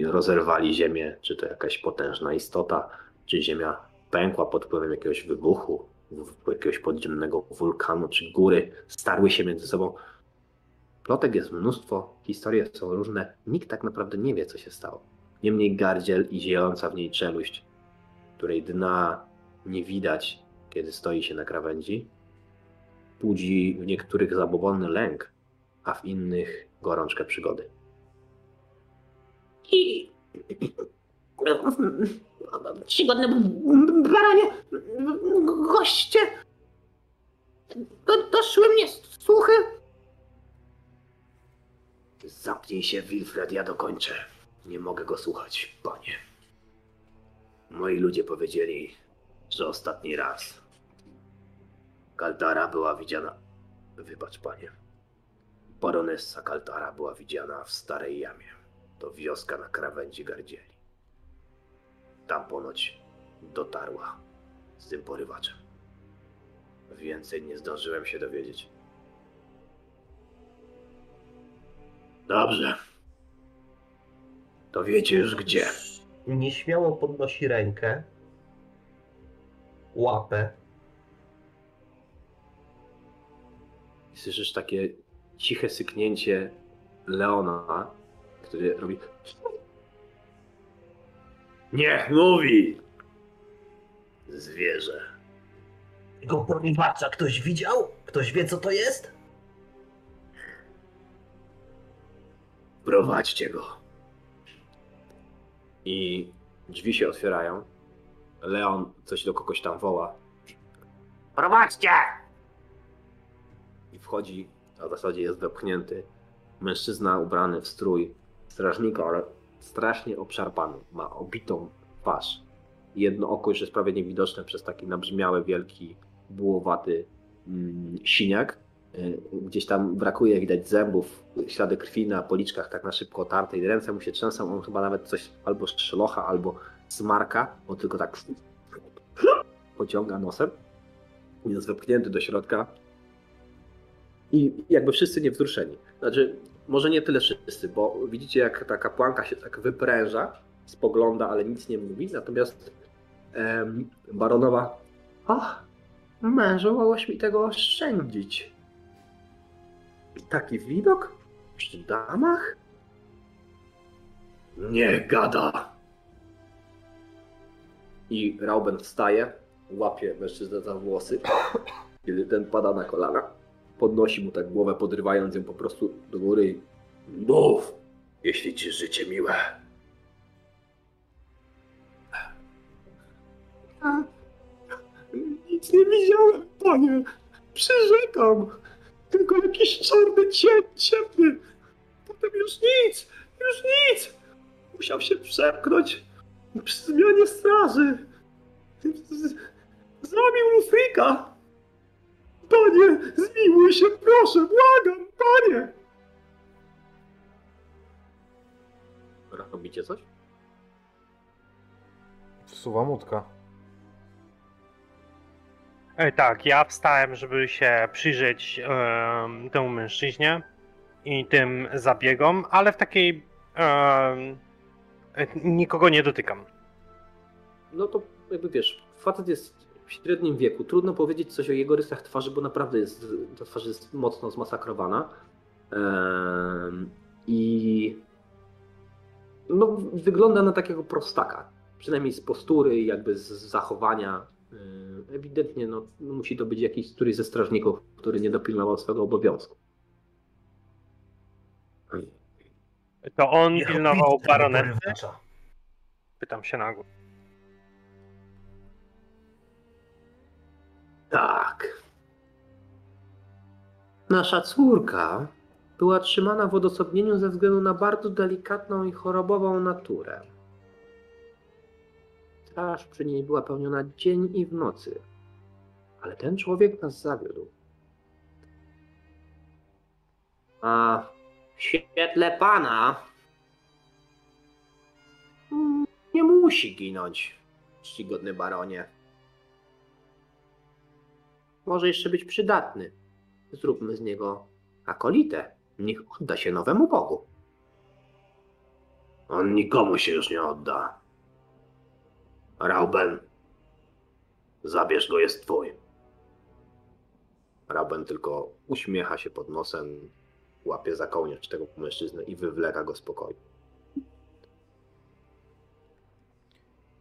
rozerwali ziemię, czy to jakaś potężna istota, czy ziemia pękła pod wpływem jakiegoś wybuchu, jakiegoś podziemnego wulkanu, czy góry starły się między sobą. Plotek jest mnóstwo, historie są różne, nikt tak naprawdę nie wie, co się stało. Niemniej gardziel i ziejąca w niej czeluść, której dna nie widać, kiedy stoi się na krawędzi, budzi w niektórych zabobonny lęk, a w innych gorączkę przygody. I... Czcigodne baranie, goście, do, doszły mnie słuchy. Zamknij się, Wilfred, ja dokończę. Nie mogę go słuchać, panie. Moi ludzie powiedzieli, że ostatni raz Kaldara była widziana. Wybacz, panie. Baronessa Kaldara była widziana w Starej Jamie. To wioska na krawędzi gardzieli. Tam ponoć dotarła z tym porywaczem. Więcej nie zdążyłem się dowiedzieć. Dobrze. To wiecie już gdzie. Nieśmiało podnosi rękę, łapę. Słyszysz takie ciche syknięcie Leona, który robi. Niech mówi! Zwierzę. Tego porywacza ktoś widział? Ktoś wie, co to jest? Prowadźcie go. I drzwi się otwierają. Leon coś do kogoś tam woła. Prowadźcie! i wchodzi, a w zasadzie jest wepchnięty. Mężczyzna ubrany w strój strażnika, ale strasznie obszarpany. Ma obitą twarz. Jedno oko już jest prawie niewidoczne przez taki nabrzmiały, wielki, bułowaty mm, siniak. Y, Gdzieś tam brakuje, widać zębów, ślady krwi na policzkach tak na szybko otarte i ręce mu się trzęsą. On chyba nawet coś albo szlocha, albo smarka, bo tylko tak pociąga nosem. Jest wepchnięty do środka. I jakby wszyscy niewzruszeni. Znaczy, może nie tyle wszyscy, bo widzicie, jak ta kapłanka się tak wypręża, spogląda, ale nic nie mówi. Natomiast em, baronowa, ach, mężu, mogłeś mi tego oszczędzić. Taki widok przy damach? Nie gada. I Rauben wstaje, łapie mężczyznę za włosy, kiedy ten pada na kolana podnosi mu tak głowę, podrywając ją po prostu do góry mów, jeśli ci życie miłe. Nic nie widziałem, panie. Przyrzekam. Tylko jakiś czarny cień ciemny. Potem już nic, już nic. Musiał się przepchnąć przy zmianie straży. Z- Zabił Lufrika. Panie, zmiłuj się, proszę, błagam, panie! Robicie coś? Wsuwa mutka. E, tak, ja wstałem, żeby się przyjrzeć em, temu mężczyźnie i tym zabiegom, ale w takiej. e, nikogo nie dotykam. No to jakby wiesz, facet jest w średnim wieku. Trudno powiedzieć coś o jego rysach twarzy, bo naprawdę jest, ta twarz jest mocno zmasakrowana. I no, wygląda na takiego prostaka. Przynajmniej z postury i jakby z zachowania. Ewidentnie no, musi to być jakiś któryś ze strażników, który nie dopilnował swego obowiązku. To on pilnował porywacza. Pytam się na głos. Tak. Nasza córka była trzymana w odosobnieniu ze względu na bardzo delikatną i chorobową naturę. straż przy niej była pełniona dzień i w nocy. Ale ten człowiek nas zawiódł. A w świetle pana nie musi ginąć, czcigodny baronie. Może jeszcze być przydatny. Zróbmy z niego akolitę. Niech odda się nowemu Bogu. On nikomu się już nie odda. Rauben, zabierz go, jest twój. Rauben tylko uśmiecha się pod nosem, łapie za kołnierz tego mężczyznę i wywleka go z pokoju.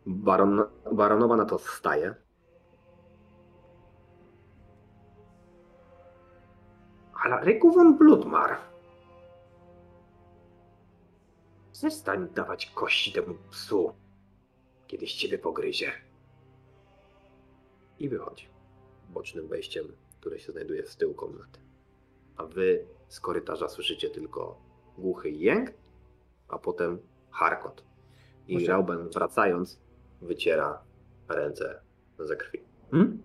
Baron, baronowa na to wstaje. Alaryku von Bludmar. Przestań dawać kości temu psu. Kiedyś ciebie pogryzie. I wychodzi. Bocznym wejściem, które się znajduje z tyłu komnaty. A wy z korytarza słyszycie tylko głuchy jęk, a potem harkot. I Może- Rauben wracając wyciera ręce ze krwi. Hmm?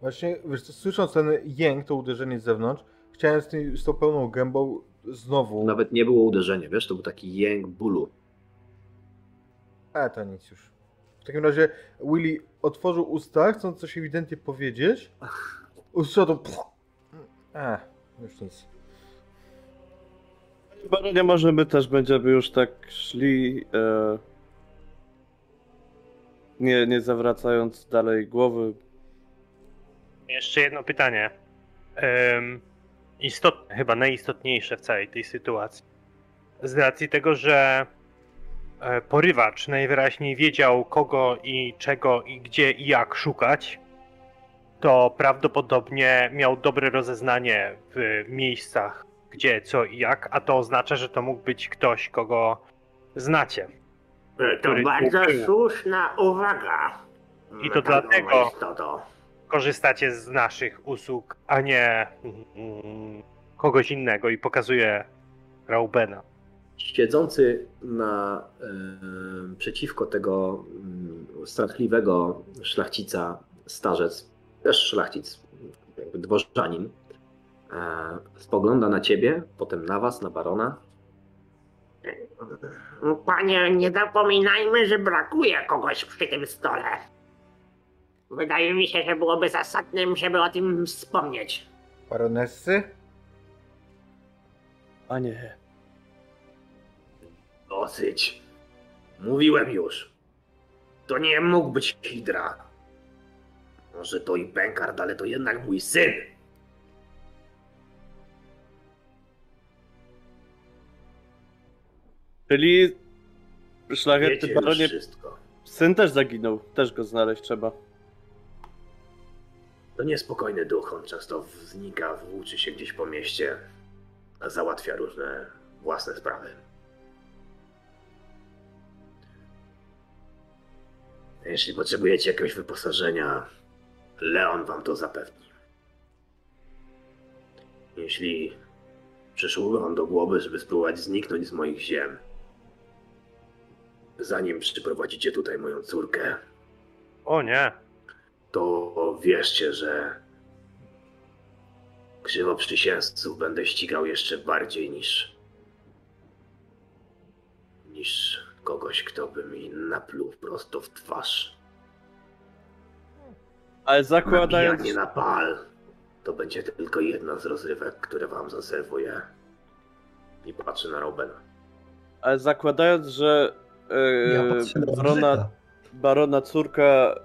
Właśnie, wiesz słysząc ten jęk, to uderzenie z zewnątrz, chciałem z, tej, z tą pełną gębą znowu... Nawet nie było uderzenia, wiesz, to był taki jęk bólu. E, to nic już. W takim razie Willy otworzył usta, chcąc coś ewidentnie powiedzieć. Usłyszał to... E, już nic. Baronie, może my też będziemy już tak szli, e, nie, nie zawracając dalej głowy. Jeszcze jedno pytanie. Ym, istotne, chyba najistotniejsze w całej tej sytuacji. Z racji tego, że e, porywacz najwyraźniej wiedział kogo i czego i gdzie i jak szukać, to prawdopodobnie miał dobre rozeznanie w miejscach, gdzie, co i jak, a to oznacza, że to mógł być ktoś, kogo znacie. To Który bardzo słuszna uwaga. I to dlatego- istoto. Korzystacie z naszych usług, a nie mm, kogoś innego i pokazuje Raubena. Siedzący na e, przeciwko tego mm, strachliwego szlachcica starzec, też szlachcic, jakby dworzanin, e, spogląda na ciebie, potem na was, na barona. Panie, nie zapominajmy, że brakuje kogoś przy tym stole. Wydaje mi się, że byłoby zasadnym, żeby o tym wspomnieć. Baronessy? A nie. Dosyć. Mówiłem już. To nie mógł być Hidra. Może to i Benkard, ale to jednak mój syn. Czyli szlachetny baronie, wszystko. syn też zaginął, też go znaleźć trzeba. To niespokojny duch, on często znika, włóczy się gdzieś po mieście, a załatwia różne własne sprawy. Jeśli potrzebujecie jakiegoś wyposażenia, Leon wam to zapewni. Jeśli przyszło wam do głowy, żeby spróbować zniknąć z moich ziem, zanim przyprowadzicie tutaj moją córkę, O nie, to wierzcie, że krzywoprzysięzców będę ścigał jeszcze bardziej niż niż kogoś, kto by mi napluł prosto w twarz. Ale zakładając, Nabijanie na pal to będzie tylko jedna z rozrywek, które wam zaserwuję. I patrzę na Robena. ale zakładając, że e, Ja barona, barona córka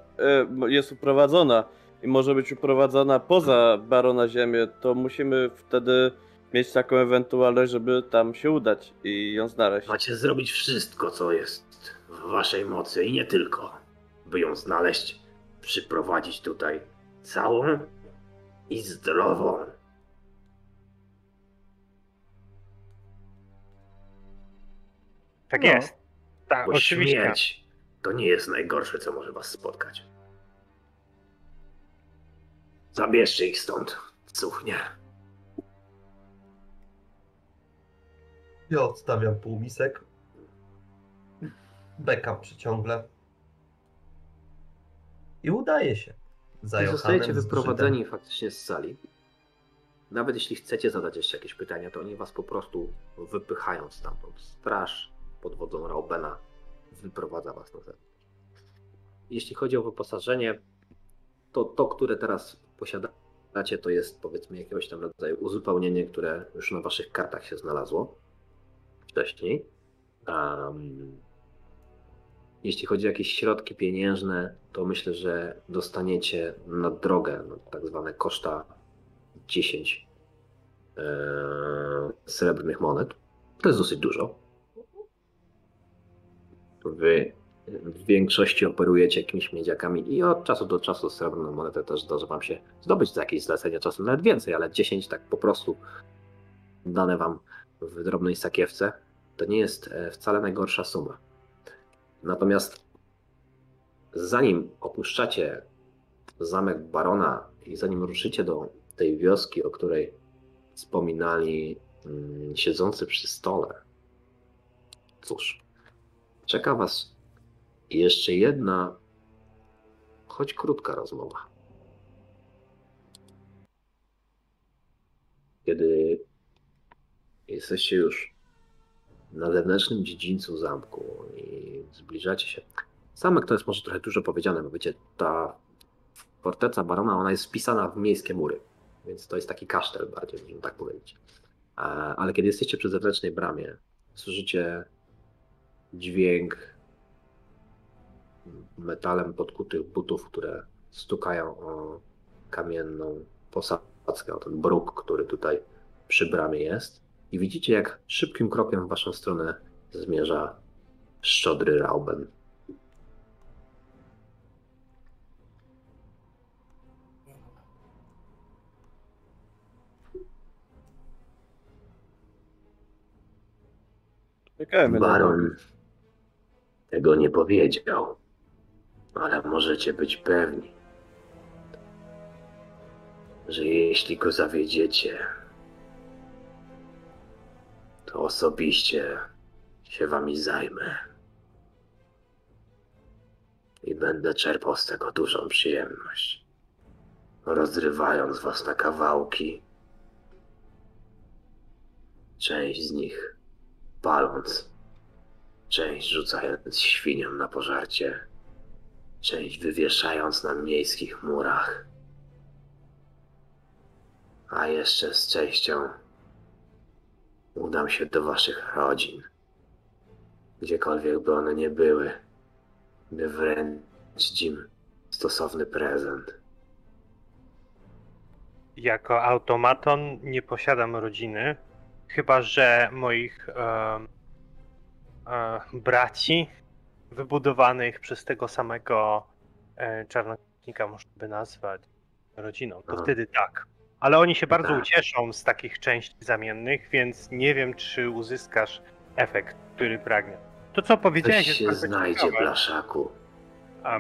jest uprowadzona i może być uprowadzona poza barona ziemię, to musimy wtedy mieć taką ewentualność, żeby tam się udać i ją znaleźć. Macie zrobić wszystko, co jest w waszej mocy i nie tylko, by ją znaleźć, przyprowadzić tutaj całą i zdrową. tak No. jest. Tak, Bo oczywiście. śmierć to nie jest najgorsze, co może was spotkać. Zabierzcie ich stąd, cuchnie. Ja odstawiam półmisek. Beka przyciągle. I udaje się. Za I zostajecie wyprowadzeni faktycznie z sali. Nawet jeśli chcecie zadać jeszcze jakieś pytania, to oni was po prostu wypychają stamtąd. Straż pod wodzą Raubena wyprowadza was na zewnątrz. Jeśli chodzi o wyposażenie, to to, które teraz posiadacie, to jest powiedzmy jakiegoś tam rodzaju uzupełnienie, które już na waszych kartach się znalazło wcześniej. Um, jeśli chodzi o jakieś środki pieniężne, to myślę, że dostaniecie na drogę no, tak zwane koszta 10 e, srebrnych monet. To jest dosyć dużo. Wy w większości operujecie jakimiś miedziakami i od czasu do czasu srebrną monetę też zdarzy wam się zdobyć za jakieś zlecenie, czasem nawet więcej, ale 10 tak po prostu dane wam w drobnej sakiewce to nie jest e, wcale najgorsza suma. Natomiast zanim opuszczacie zamek barona i zanim ruszycie do tej wioski, o której wspominali mm, siedzący przy stole, cóż, czeka was jeszcze jedna, choć krótka rozmowa. Kiedy jesteście już na zewnętrznym dziedzińcu zamku i zbliżacie się. Zamek to jest może trochę dużo powiedziane, bo wiecie, ta forteca barona, ona jest wpisana w miejskie mury, więc to jest taki kasztel bardziej, można tak powiedzieć. Ale kiedy jesteście przy zewnętrznej bramie, słyszycie dźwięk metalem podkutych butów, które stukają o kamienną posadzkę, o ten bruk, który tutaj przy bramie jest. I widzicie, jak szybkim krokiem w waszą stronę zmierza szczodry Rauben. Czekajmy na Baron tego nie powiedział, ale możecie być pewni, że jeśli go zawiedziecie, to osobiście się wami zajmę. I będę czerpał z tego dużą przyjemność, rozrywając was na kawałki. Część z nich paląc, część rzucając świniom na pożarcie, część wywieszając na miejskich murach, a jeszcze z częścią udam się do waszych rodzin, gdziekolwiek by one nie były, by wręczyć im stosowny prezent. Jako automaton nie posiadam rodziny, chyba że moich braci wybudowanych przez tego samego e, czarnoksiężnika można by nazwać rodziną. To Aha. wtedy tak. Ale oni się bardzo Tak. ucieszą z takich części zamiennych, więc nie wiem, czy uzyskasz efekt, który pragnie. To co powiedziałeś Coś jest się bardzo znajdzie, ciekawe, blaszaku.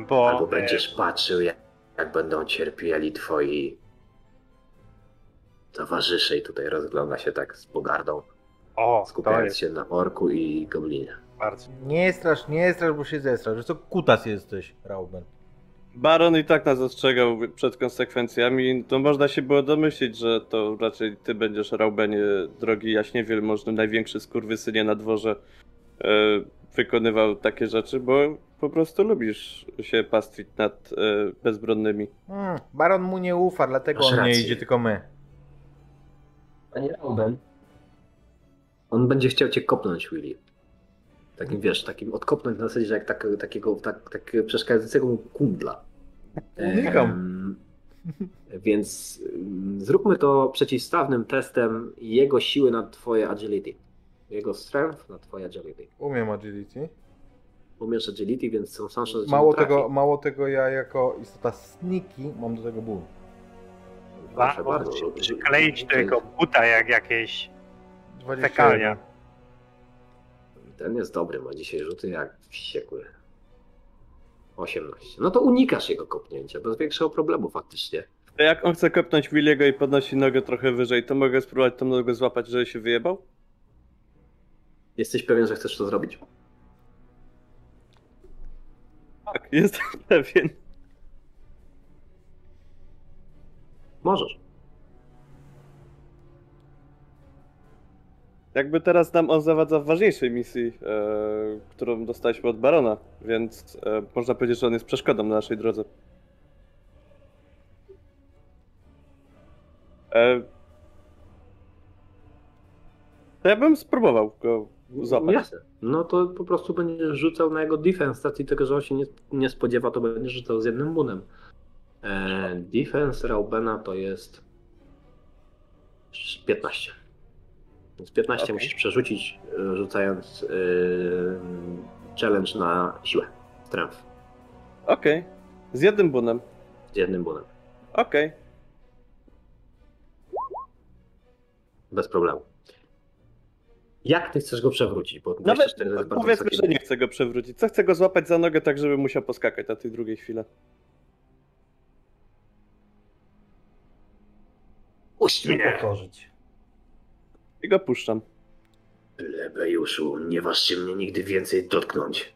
bo Albo e, będziesz patrzył, jak, jak będą cierpieli twoi towarzysze i tutaj rozgląda się tak z pogardą, o, to skupiając jest się na orku i goblinie. bardzo Nie strasz, nie strasz, bo się zestrasz. Wiesz co, kutas jesteś, Rauben. Baron i tak nas ostrzegał przed konsekwencjami, to można się było domyślić, że to raczej ty będziesz Raubenie, drogi jaśniewiel, możny największy skurwysynie na dworze, e, wykonywał takie rzeczy, bo po prostu lubisz się pastwić nad e, bezbronnymi. Hmm, baron mu nie ufa, dlatego Masz on nie rację. idzie, tylko my. Panie Rauben, On będzie chciał cię kopnąć, Willy. Takim, wiesz, takim odkopnąć na zasadzie, że jak tak, takiego tak, tak przeszkadzającego mu kundla. Unikam. Em, Więc zróbmy to przeciwstawnym testem jego siły na twoje agility. Jego strength na twoje agility. Umiem agility. Umiesz agility, więc są szanse, że Mało tego, mało tego ja jako istota sneaky mam do tego ból. Proszę Bardzo, bardzo. czy- czy kleić do jego buta jak jakieś 21. Tekalnia. Ten jest dobry, ma dzisiaj rzuty jak wściekły. 18. No to unikasz jego kopnięcia, bez większego problemu faktycznie. Jak on chce kopnąć Williego i podnosi nogę trochę wyżej, to mogę spróbować tą nogę złapać, żeby się wyjebał? Jesteś pewien, że chcesz to zrobić? Tak, jestem pewien. Możesz. Jakby teraz nam on zawadza w ważniejszej misji, e, którą dostaliśmy od Barona, więc e, można powiedzieć, że on jest przeszkodą na naszej drodze. E, to ja bym spróbował go złapać. Jasne. No to po prostu będziesz rzucał na jego defense, racji tego, że on się nie, nie spodziewa, to będziesz rzucał z jednym bunem. E, defense Raubena to jest 15. Więc 15 Okej. musisz przerzucić, e, rzucając yy, challenge na siłę. Strength. Okej. Z jednym bunem. Z jednym bunem. Okej. Bez problemu. Jak ty chcesz go przewrócić? Bo Nawet 24 to jest bardzo powiedzmy, że nie chcę go przewrócić. Co chcę go złapać za nogę tak, żeby musiał poskakać na tej drugiej chwilę. Puść mnie! I go puszczam. Plebejuszu, nie waż się mnie nigdy więcej dotknąć.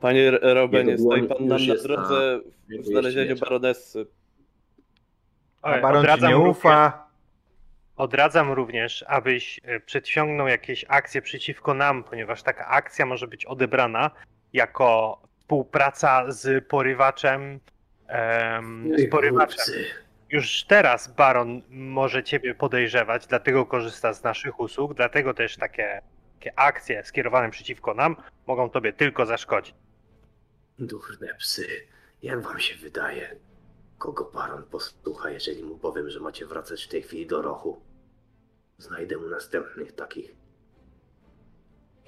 Panie Robenie, stoi pan nam na drodze w znalezieniu baronessy. A baron nie ufa. Odradzam również, abyś e, przedsiągnął jakieś akcje przeciwko nam, ponieważ taka akcja może być odebrana jako współpraca z porywaczem. em, z porywaczem. Już teraz baron może ciebie podejrzewać, dlatego korzysta z naszych usług, dlatego też takie, takie akcje skierowane przeciwko nam mogą tobie tylko zaszkodzić. Durne psy, jak wam się wydaje? Kogo baron posłucha, jeżeli mu powiem, że macie wracać w tej chwili do rochu? Znajdę mu następnych takich.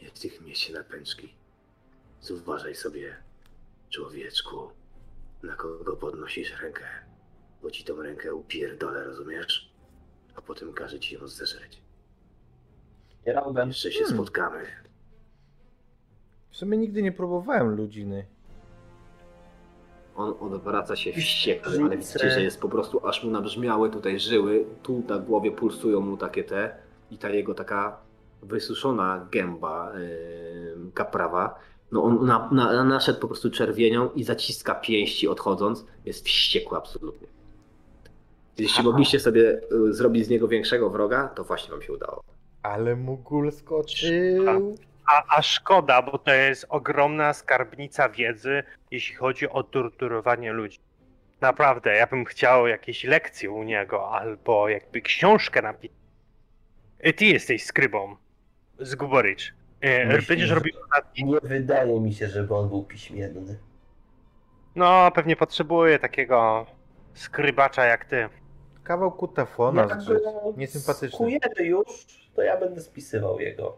Niech się na pęczki. Zuważaj sobie, człowieczku, na kogo podnosisz rękę, bo ci tą rękę upierdolę, rozumiesz? A potem każe ci ją zeżreć. Rauben, Jeszcze się Hmm. spotkamy. W sumie nigdy nie próbowałem ludziny. On odwraca się wściekły, ale widzicie, że jest po prostu aż mu nabrzmiały tutaj żyły, tu na głowie pulsują mu takie te i ta jego taka wysuszona gęba yy, kaprawa, no on na, na, naszedł po prostu czerwienią i zaciska pięści odchodząc, jest wściekły absolutnie. Jeśli mogliście sobie y, zrobić z niego większego wroga, to właśnie wam się udało. Ale Mugul skoczył. A, a szkoda, bo to jest ogromna skarbnica wiedzy, jeśli chodzi o torturowanie ludzi. Naprawdę, ja bym chciał jakieś lekcje u niego, albo jakby książkę napisać. Ty jesteś skrybą z Guboricz. E, Będziesz robił nie wydaje mi się, żeby on był piśmienny. No, pewnie potrzebuję takiego skrybacza jak ty. Kawał kutafona Jak go Niesympatyczny. skujemy już, to ja będę spisywał jego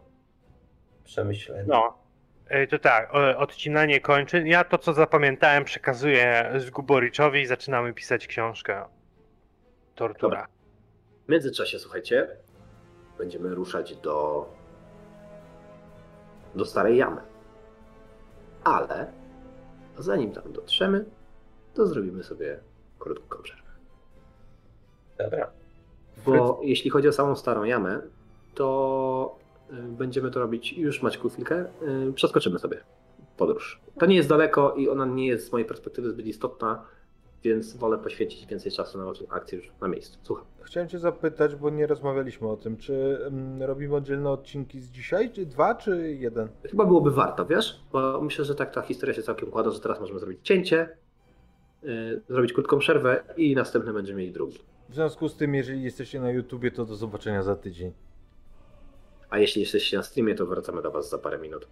przemyślenia. No. E, To tak, odcinanie kończyn. Ja to, co zapamiętałem, przekazuję z Guboriczowi i zaczynamy pisać książkę. Tortura. Dobra. W międzyczasie, słuchajcie, będziemy ruszać do, do starej jamy. Ale zanim tam dotrzemy, to zrobimy sobie krótką przerwę. Dobra. Bo jeśli chodzi o samą starą jamę, to y, będziemy to robić już Maćku chwilkę. y, Przeskoczymy sobie podróż. To nie jest daleko i ona nie jest z mojej perspektywy zbyt istotna, więc wolę poświęcić więcej czasu na akcję już na miejscu. Słucham. Chciałem cię zapytać, bo nie rozmawialiśmy o tym, czy mm, robimy oddzielne odcinki z dzisiaj, czy dwa, czy jeden? Chyba byłoby warto, wiesz? Bo myślę, że tak ta historia się całkiem układa, że teraz możemy zrobić cięcie, yy, zrobić krótką przerwę i następny będziemy mieli drugi. W związku z tym, jeżeli jesteście na YouTubie, to do zobaczenia za tydzień. A jeśli jesteście na streamie, to wracamy do Was za parę minut.